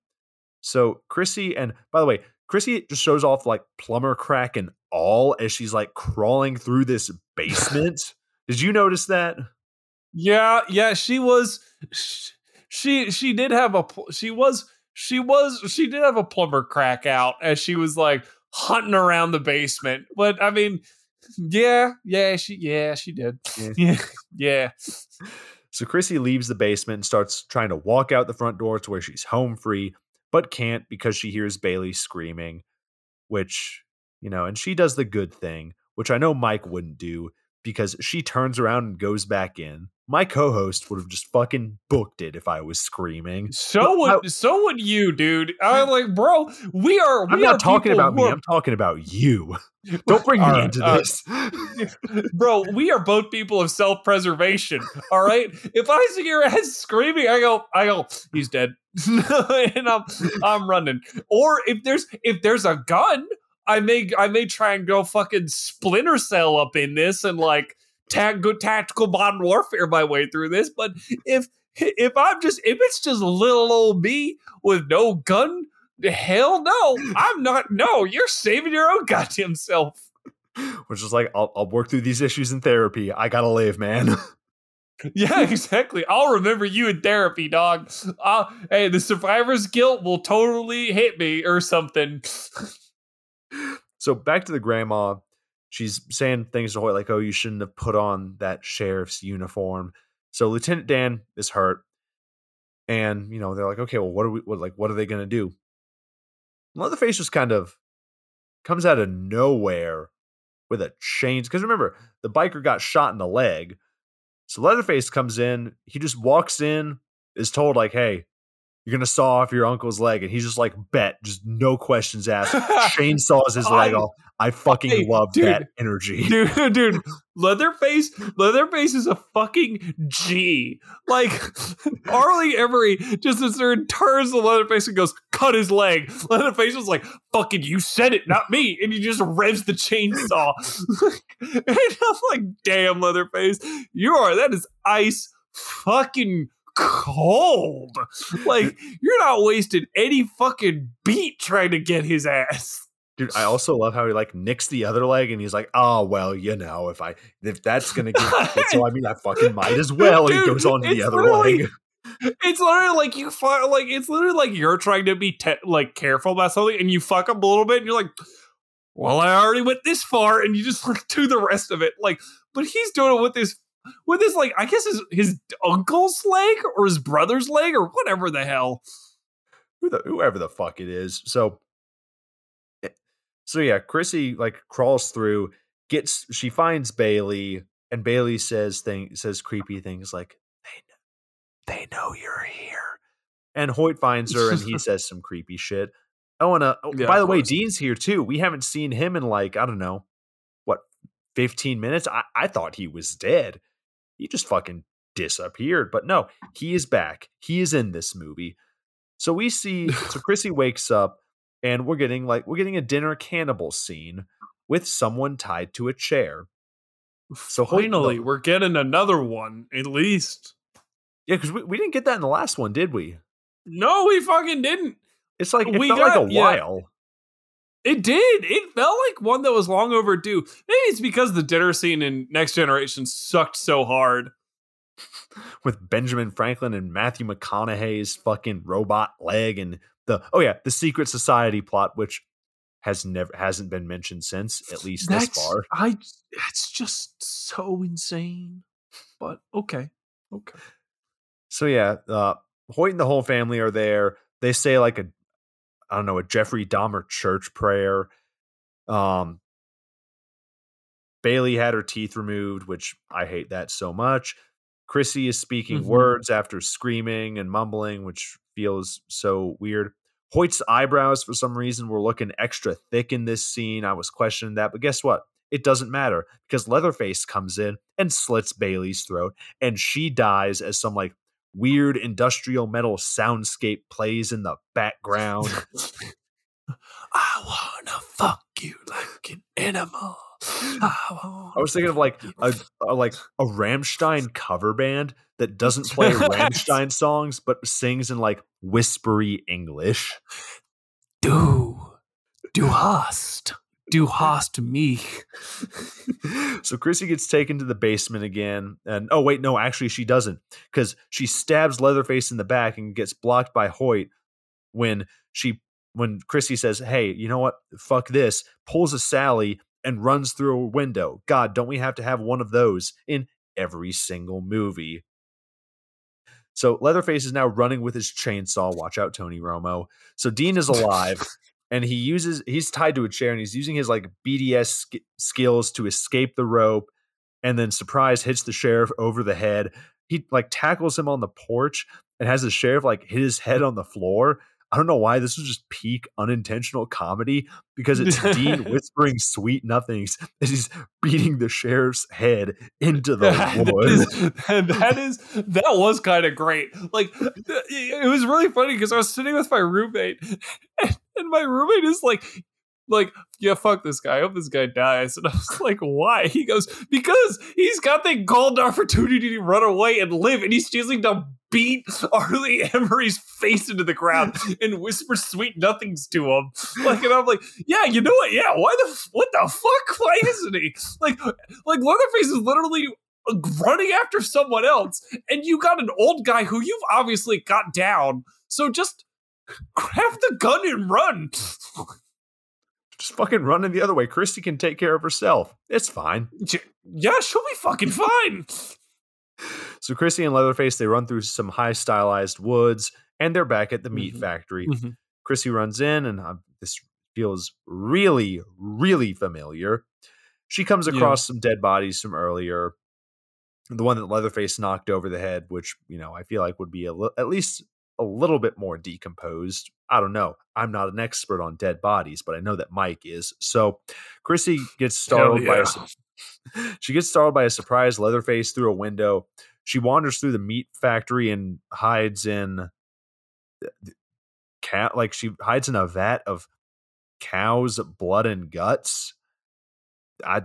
So Chrissy, and by the way, Chrissy just shows off like plumber crack and all as she's like crawling through this basement. Did you notice that? Yeah, yeah, she was she she did have a she was she was she did have a plumber crack out as she was like hunting around the basement. But I mean, yeah, yeah, she yeah, she did. Yeah. Yeah. yeah. So Chrissy leaves the basement and starts trying to walk out the front door to where she's home free, but can't because she hears Bailey screaming, which, you know, and she does the good thing, which I know Mike wouldn't do because she turns around and goes back in. My co-host would have just fucking booked it if I was screaming. So would I, so would you, dude. I'm like, bro, we are. We I'm not talking about me. I'm talking about you. Don't bring me right, into uh, this, bro. We are both people of self-preservation. All right. If I see your ass screaming, I go, I go, he's dead, and I'm I'm running. Or if there's if there's a gun, I may I may try and go fucking Splinter Cell up in this and like tag good tactical modern warfare my way through this. But if if I'm just if it's just little old me with no gun, hell no, I'm not. No, you're saving your own goddamn self. Which is like I'll, I'll work through these issues in therapy. I gotta live, man. yeah, exactly. I'll remember you in therapy, dog. Uh, hey, the survivor's guilt will totally hit me or something. So back to the grandma. She's saying things to Hoyt like, "Oh, you shouldn't have put on that sheriff's uniform." So Lieutenant Dan is hurt, and you know they're like, "Okay, well, what are we? What like? What are they going to do?" Leatherface just kind of comes out of nowhere with a chain. Because remember, the biker got shot in the leg. So Leatherface comes in. He just walks in, is told like, "Hey, you're gonna saw off your uncle's leg, and he's just like, bet, just no questions asked. Chainsaws his leg off. I fucking hey, love dude, that energy, dude. Dude, Leatherface, Leatherface is a fucking G. Like R. Lee Ermey just as turns the Leatherface and goes, cut his leg. Leatherface was like, fucking, you said it, not me, and he just revs the chainsaw. and I'm like, damn, Leatherface, you are that is ice fucking cold. Like you're not wasting any fucking beat trying to get his ass. Dude, I also love how he like nicks the other leg and he's like, oh well, you know, if I if that's gonna get so I mean I fucking might as well. Dude, he goes on to the other leg. It's literally like you fuck like it's literally like you're trying to be te- like careful about something and you fuck up a little bit and you're like, well, I already went this far and you just like do the rest of it. Like, but he's doing it with his with his like I guess his his uncle's leg or his brother's leg or whatever the hell. Who the, whoever the fuck it is. So eh, so yeah, Chrissy like crawls through, gets she finds Bailey, and Bailey says thing says creepy things like they they know you're here. And Hoyt finds her and he says some creepy shit. Oh, and uh, oh, yeah, by the way, Dean's here too. We haven't seen him in like I don't know what 15 minutes. I, I thought he was dead he just fucking disappeared. But no, he is back. He is in this movie. So we see so Chrissy wakes up and we're getting like we're getting a dinner cannibal scene with someone tied to a chair. So finally, we're getting another one at least. Yeah, because we, we didn't get that in the last one, did we? No, we fucking didn't. It's like it we got, like a while. It did. It felt like one that was long overdue. Maybe it's because the dinner scene in Next Generation sucked so hard. With Benjamin Franklin and Matthew McConaughey's fucking robot leg and the oh yeah, the secret society plot, which has never hasn't been mentioned since, at least that's, this far. I it's just so insane. But okay. Okay. So yeah, uh Hoyt and the whole family are there. They say like a I don't know, a Jeffrey Dahmer church prayer. Um, Bailey had her teeth removed, which I hate that so much. Chrissy is speaking mm-hmm. words after screaming and mumbling, which feels so weird. Hoyt's eyebrows, for some reason, were looking extra thick in this scene. I was questioning that, but guess what? It doesn't matter because Leatherface comes in and slits Bailey's throat, and she dies as some like weird industrial metal soundscape plays in the background. I wanna fuck you like an animal. I, I was thinking of like a, a, like a Rammstein cover band that doesn't play Rammstein songs but sings in like whispery English. Du, du hast Du hast mich. so Chrissy gets taken to the basement again. And oh, wait, no, actually, she doesn't. Because she stabs Leatherface in the back and gets blocked by Hoyt when she when Chrissy says, Hey, you know what? Fuck this, pulls a Sally and runs through a window. God, don't we have to have one of those in every single movie? So Leatherface is now running with his chainsaw. Watch out, Tony Romo. So Dean is alive and he uses he's tied to a chair and he's using his like BDS sk- skills to escape the rope and then surprise hits the sheriff over the head. He like tackles him on the porch and has the sheriff like hit his head on the floor. I don't know why this was just peak unintentional comedy because it's Dean whispering sweet nothings as he's beating the sheriff's head into the wood. is, that is that was kind of great. Like it was really funny because I was sitting with my roommate, and, and my roommate is like, like, yeah, fuck this guy. I hope this guy dies. And I was like, why? He goes, because he's got the golden opportunity to run away and live, and he's choosing to beat R. Lee Ermey's face into the ground and whisper sweet nothings to him. Like, and I'm like, yeah, you know what? Yeah, why the what the fuck? Why isn't he? Like, like Leatherface is literally running after someone else, and you got an old guy who you've obviously got down. So just grab the gun and run. Just fucking running the other way. Christy can take care of herself. It's fine. Yeah, she'll be fucking fine. So Chrissy and Leatherface they run through some high stylized woods, and they're back at the meat Mhm. factory. Mhm. Chrissy runs in, and uh, this feels really, really familiar. She comes Yeah. across some dead bodies from earlier. The one that Leatherface knocked over the head, which you know I feel like would be a li- at least a little bit more decomposed. I don't know. I'm not an expert on dead bodies, but I know that Mike is. So Chrissy gets startled by yeah. a su- she gets startled by a surprise Leatherface through a window. She wanders through the meat factory and hides in cat like she hides in a vat of cows' blood and guts. I,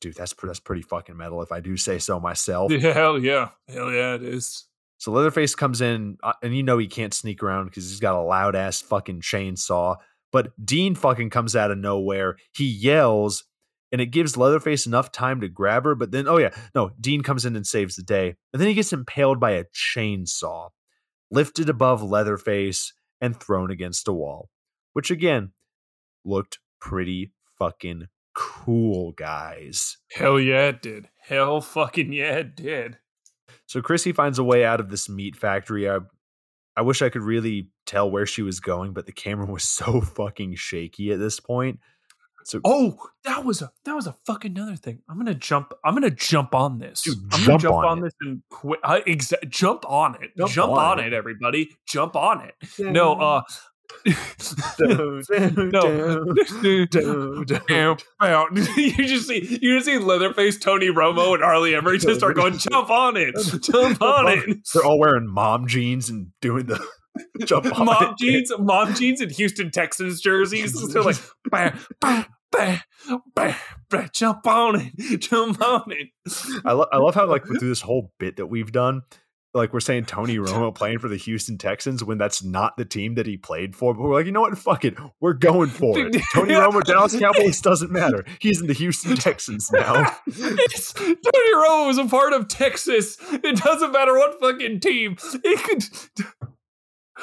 dude, that's that's pretty fucking metal if I do say so myself. Yeah, hell yeah, hell yeah, it is. So Leatherface comes in, uh, and you know he can't sneak around because he's got a loud ass fucking chainsaw. But Dean fucking comes out of nowhere. He yells, and it gives Leatherface enough time to grab her. But then, oh yeah, no, Dean comes in and saves the day. And then he gets impaled by a chainsaw, lifted above Leatherface, and thrown against a wall, which again looked pretty fucking cool, guys. Hell yeah, it did. Hell fucking yeah, it did. So Chrissy finds a way out of this meat factory. I I wish I could really tell where she was going, but the camera was so fucking shaky at this point. So Oh, that was a that was a fucking another thing. I'm gonna jump. I'm gonna jump on this. Dude, I'm jump gonna jump on on, this and quit. Uh, exa- jump on it. Jump Jump, on on, it. it. everybody. Jump on it. No, uh. Down, down, no. down, down. Ow, ow. you just see you just see Leatherface, Tony Romo, and R. Lee Ermey just start going, jump on it, jump on it. They're all wearing mom jeans and doing the jump on Mom it. jeans, mom jeans, and Houston Texans jerseys. They're like, bah, bah, bah, bah, bah, jump on it, jump on it. I, lo- I love how like through this whole bit that we've done, like we're saying Tony Romo playing for the Houston Texans when that's not the team that he played for. But we're like, you know what? Fuck it, we're going for it. Tony Romo, Dallas Cowboys doesn't matter. He's in the Houston Texans now. It's, Tony Romo was a part of Texas. It doesn't matter what fucking team. It could.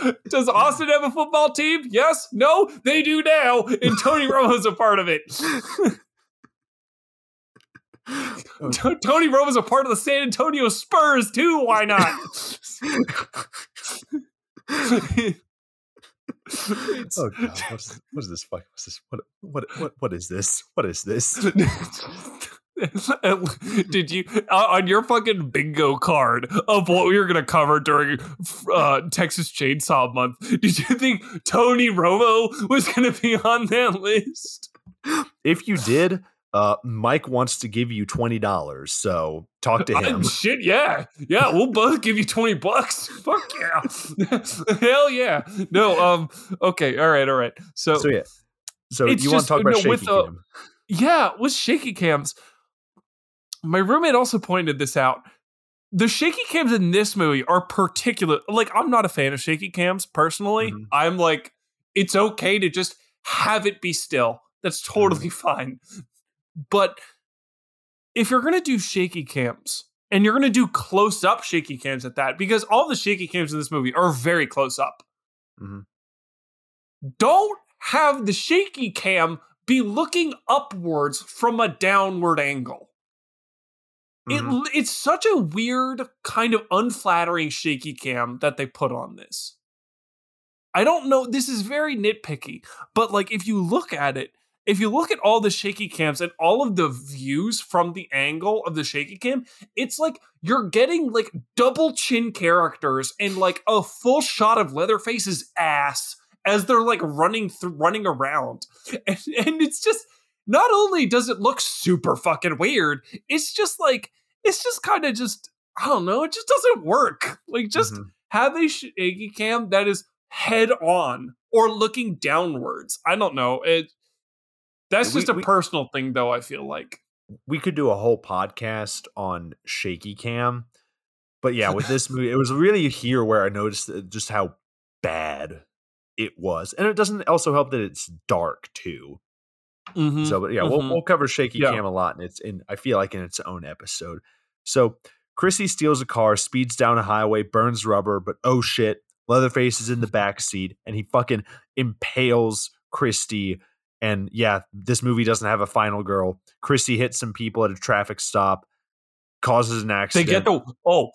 Does Austin have a football team? Yes. No. They do now, and Tony Romo's a part of it. Oh. T- Tony Romo's a part of the San Antonio Spurs too. Why not? Oh god, what's, what is this? What's this? What, what what what is this? What is this? Did you uh, on your fucking bingo card of what we were going to cover during uh, Texas Chainsaw Month? Did you think Tony Romo was going to be on that list? If you did, uh, Mike wants to give you twenty dollars. So talk to I- him. shit, yeah, yeah. We'll both give you twenty bucks. Fuck yeah, hell yeah. No, um, okay, all right, all right. So, So yeah. So you want to talk about no, shaky with cam? yeah, with shaky cams, my roommate also pointed this out. The shaky cams in this movie are particular. Like, I'm not a fan of shaky cams personally. Mhm. I'm like, it's okay to just have it be still. That's totally fine. But if you're gonna do shaky cams, and you're gonna do close up shaky cams at that, because all the shaky cams in this movie are very close up. Mhm. Don't have the shaky cam be looking upwards from a downward angle. Mhm. It it's such a weird kind of unflattering shaky cam that they put on this. I don't know. This is very nitpicky, but like if you look at it, if you look at all the shaky cams and all of the views from the angle of the shaky cam, it's like you're getting like double chin characters and like a full shot of Leatherface's ass as they're like running through running around. And, and it's just not only does it look super fucking weird, it's just like it's just kind of just I don't know, it just doesn't work. Like just Mhm. have a shaky cam that is head on or looking downwards. I don't know. It that's We- just a we- personal thing though, I feel like. we could do a whole podcast on shaky cam but yeah with this movie it was really here where i noticed just how bad it was and it doesn't also help that it's dark too Mhm. so but yeah we'll, mhm. we'll cover shaky Yeah. cam a lot and it's in i feel like in its own episode so chrissy steals a car speeds down a highway burns rubber but oh shit leatherface is in the back seat and he fucking impales chrissy and yeah this movie doesn't have a final girl chrissy hits some people at a traffic stop causes an accident. they get the oh,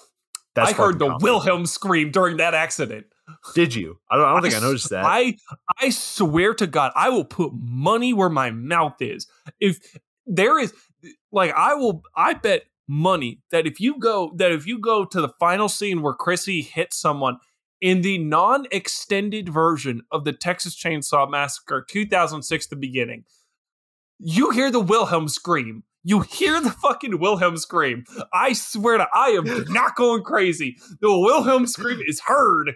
That's I heard the. Wilhelm scream during that accident. Did you i don't, I don't think I noticed that I I swear to God, I will put money where my mouth is. If there is like I will I bet money that if you go that if you go to the final scene where Chrissy hits someone in the non-extended version of the Texas Chainsaw Massacre 2006 the beginning, you hear the Wilhelm scream. You hear the fucking Wilhelm scream. I swear to I am not going crazy. The Wilhelm scream is heard.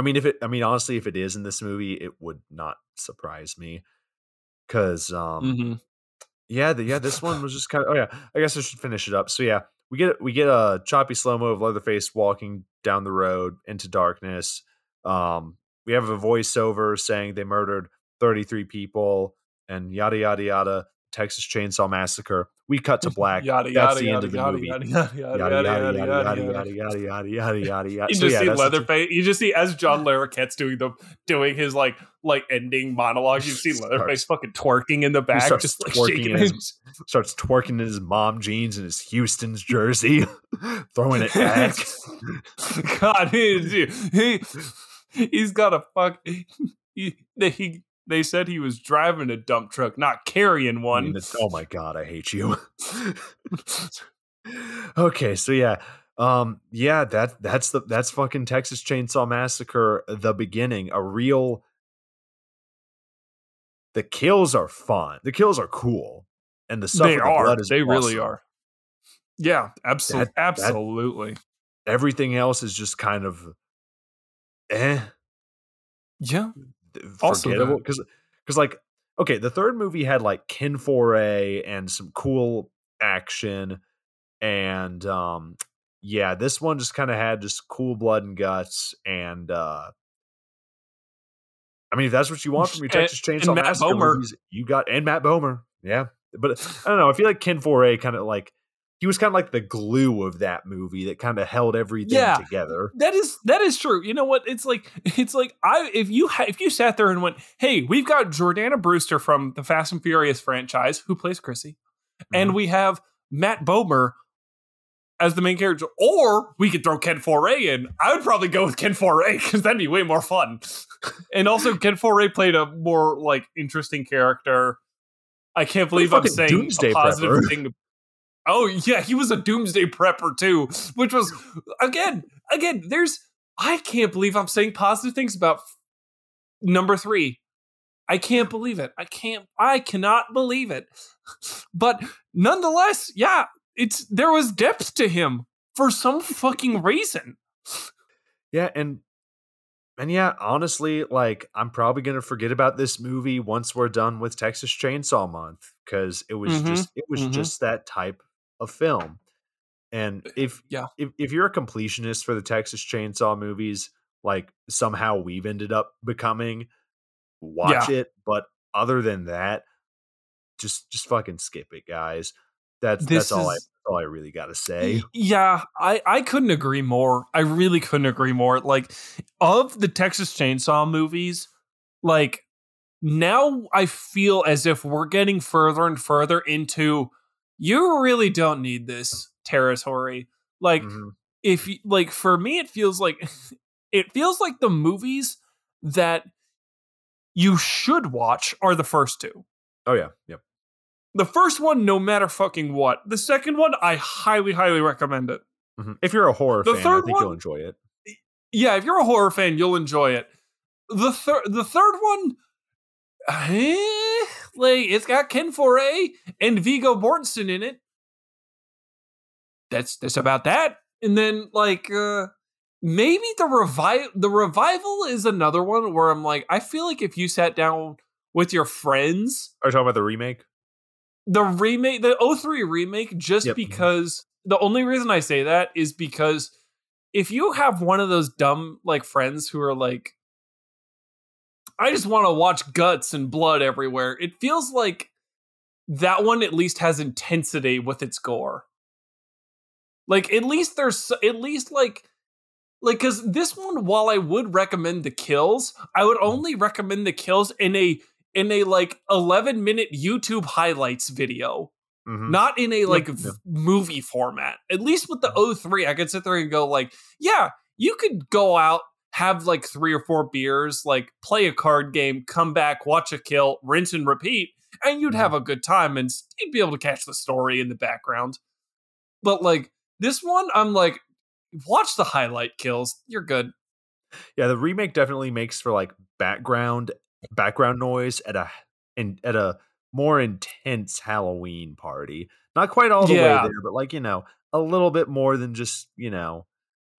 I mean, if it, I mean, honestly, if it is in this movie, it would not surprise me. Cause, um, Mm-hmm. yeah, the, yeah, this one was just kind of, oh yeah, I guess I should finish it up. So yeah, we get, we get a choppy slow mo of Leatherface walking down the road into darkness. Um, we have a voiceover saying they murdered 33 people and yada, yada, yada. Texas Chainsaw Massacre. We cut to black. Yada That's yada the end yada of the yada movie. yada yada yada Yada, yada yada, yada yada, yada. yada. You So just yeah, see that's what you- Leatherface. You just see as John Larroquette's doing the doing his like like ending monologue. You see Leatherface fucking twerking in the back, just like twerking shaking in his. his- starts twerking in his mom jeans and his Houston's jersey, throwing it back. God, he, he he's got a fuck. He, he they said he was driving a dump truck, not carrying I one. mean, it's- oh my god, I hate you. okay, so yeah, um, yeah, that that's the that's fucking Texas Chainsaw Massacre, the beginning, a real. The kills are fun. The kills are cool, and the stuff they the are. blood is They really are. Yeah, absolutely, That- that- absolutely. Everything else is just kind of, eh. yeah, forgettable because because like okay the third movie had like ken foree and some cool action and um yeah this one just kind of had just cool blood and guts and uh i mean if that's what you want from your And- texas chainsaw Matt massacre Bomer. movies you got and matt bomer yeah but i don't know i feel like ken foree kind of like he was kind of like the glue of that movie that kind of held everything Yeah. together That is that is true. You know what? It's like it's like I if you ha- if you sat there and went, "Hey, we've got Jordana Brewster from the Fast and Furious franchise who plays Chrissy, and mm-hmm. we have Matt Bomer as the main character, or we could throw Ken Foree in." I would probably go with Ken Foree because that'd be way more fun. and also, Ken Foree played a more like interesting character. I can't believe I'm saying doomsday a positive prepper. thing. Oh yeah, he was a doomsday prepper too, which was again, again. There's I can't believe I'm saying positive things about f- number three. I can't believe it. I can't. I cannot believe it. But nonetheless, yeah, it's there was depth to him for some fucking reason. Yeah, and and yeah, honestly, like I'm probably gonna forget about this movie once we're done with Texas Chainsaw Month because it was Mhm, just it was mhm. just that type of film. And uh, if Yeah. if if you're a completionist for the Texas Chainsaw movies, like somehow we've ended up becoming, watch it. But other than that, just just fucking skip it, guys. That's This that's all I that's all I really got to say. Yeah, I I couldn't agree more. I really couldn't agree more. Like of the Texas Chainsaw movies, like now I feel as if we're getting further and further into you really don't need this territory. Like Mhm. if you, like for me it feels like it feels like the movies that you should watch are the first two. Oh yeah, yep. The first one, no matter fucking what. The second one, I highly, highly recommend it. Mhm. If you're a horror The fan, I think you'll enjoy it. Yeah, if you're a horror fan, you'll enjoy it. The third, the third one, like it's got Ken Foree and Viggo Mortensen in it. That's that's about that. And then like uh maybe the revive the revival is another one where I'm like, I feel like if you sat down with your friends Are you talking about the remake? the remake the 03 remake just Yep. because the only reason i say that is because if you have one of those dumb like friends who are like i just want to watch guts and blood everywhere. It feels like that one at least has intensity with its gore. Like at least there's at least like like because this one while i would recommend the kills i would only recommend the kills in a in a like 11 minute youtube highlights video. Mhm. not in a like Yep, v- yep. movie format. At least with the 03 i could sit there and go like yeah you could go out have like three or four beers like play a card game come back watch a kill rinse and repeat and you'd Mhm. have a good time and you'd be able to catch the story in the background but like this one i'm like watch the highlight kills you're good Yeah, the remake definitely makes for like background background noise at a in, at a more intense Halloween party. Not quite all the Yeah. way there, but like you know, a little bit more than just you know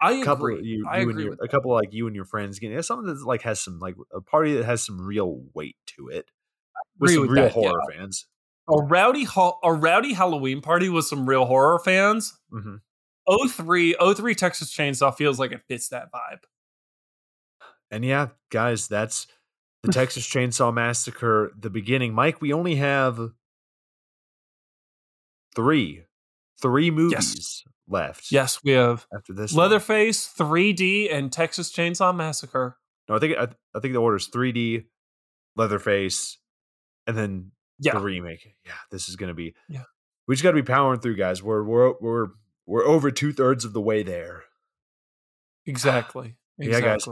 i a couple agree of you, i you and agree your, with a couple like you and your friends getting yeah, something that like has some like a party that has some real weight to it with some with real that, yeah. horror fans. a rowdy ho- a rowdy halloween party with some real horror fans hmm 03 03 Texas Chainsaw feels like it fits that vibe. And yeah, guys, that's the Texas Chainsaw Massacre. The beginning, Mike. We only have three, three movies left. Yes, we have after this, one. Leatherface, 3D, and Texas Chainsaw Massacre. No, I think I, I think the order is 3D, Leatherface, and then Yeah. the remake. Yeah, this is gonna be. Yeah. we just got to be powering through, guys. We're we're we're we're over two thirds of the way there. Exactly. Yeah, guys.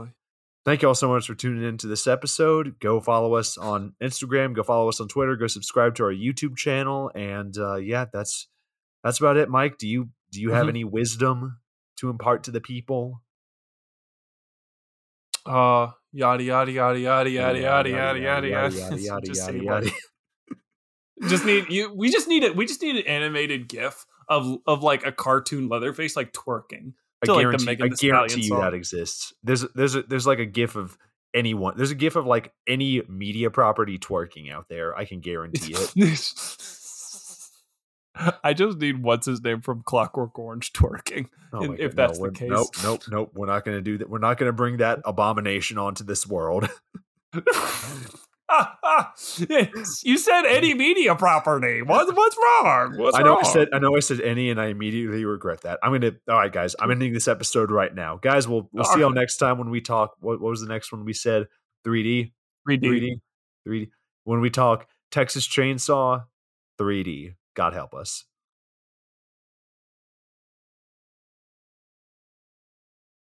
Thank you all so much for tuning in to this episode. Go follow us on Instagram. Go follow us on Twitter. Go subscribe to our YouTube channel. And uh, yeah, that's that's about it. Mike, do you do you have Mhm. any wisdom to impart to the people? Uh, yada yada yada yada yada yada yada yada yada. Just say what- Just need you. We just need it. We just need an animated GIF of of like a cartoon Leatherface like twerking. I to, like, the guarantee, Megan I guarantee you song. that exists. There's there's a, there's like a gif of anyone. There's a gif of like any media property twerking out there. I can guarantee it. I just need what's his name from Clockwork Orange twerking. Oh if- God, that's the we're- case. Nope, nope, nope. We're not going to do that. We're not going to bring that abomination onto this world. you said any media property. What, what's wrong? What's I know wrong? I said I know I said any, and I immediately regret that. I'm gonna. All right, guys. I'm ending this episode right now, guys. We'll we'll see y'all next time when we talk. What, what was the next one we said? 3D, 3D. 3D, 3D. When we talk Texas Chainsaw, 3D. God help us.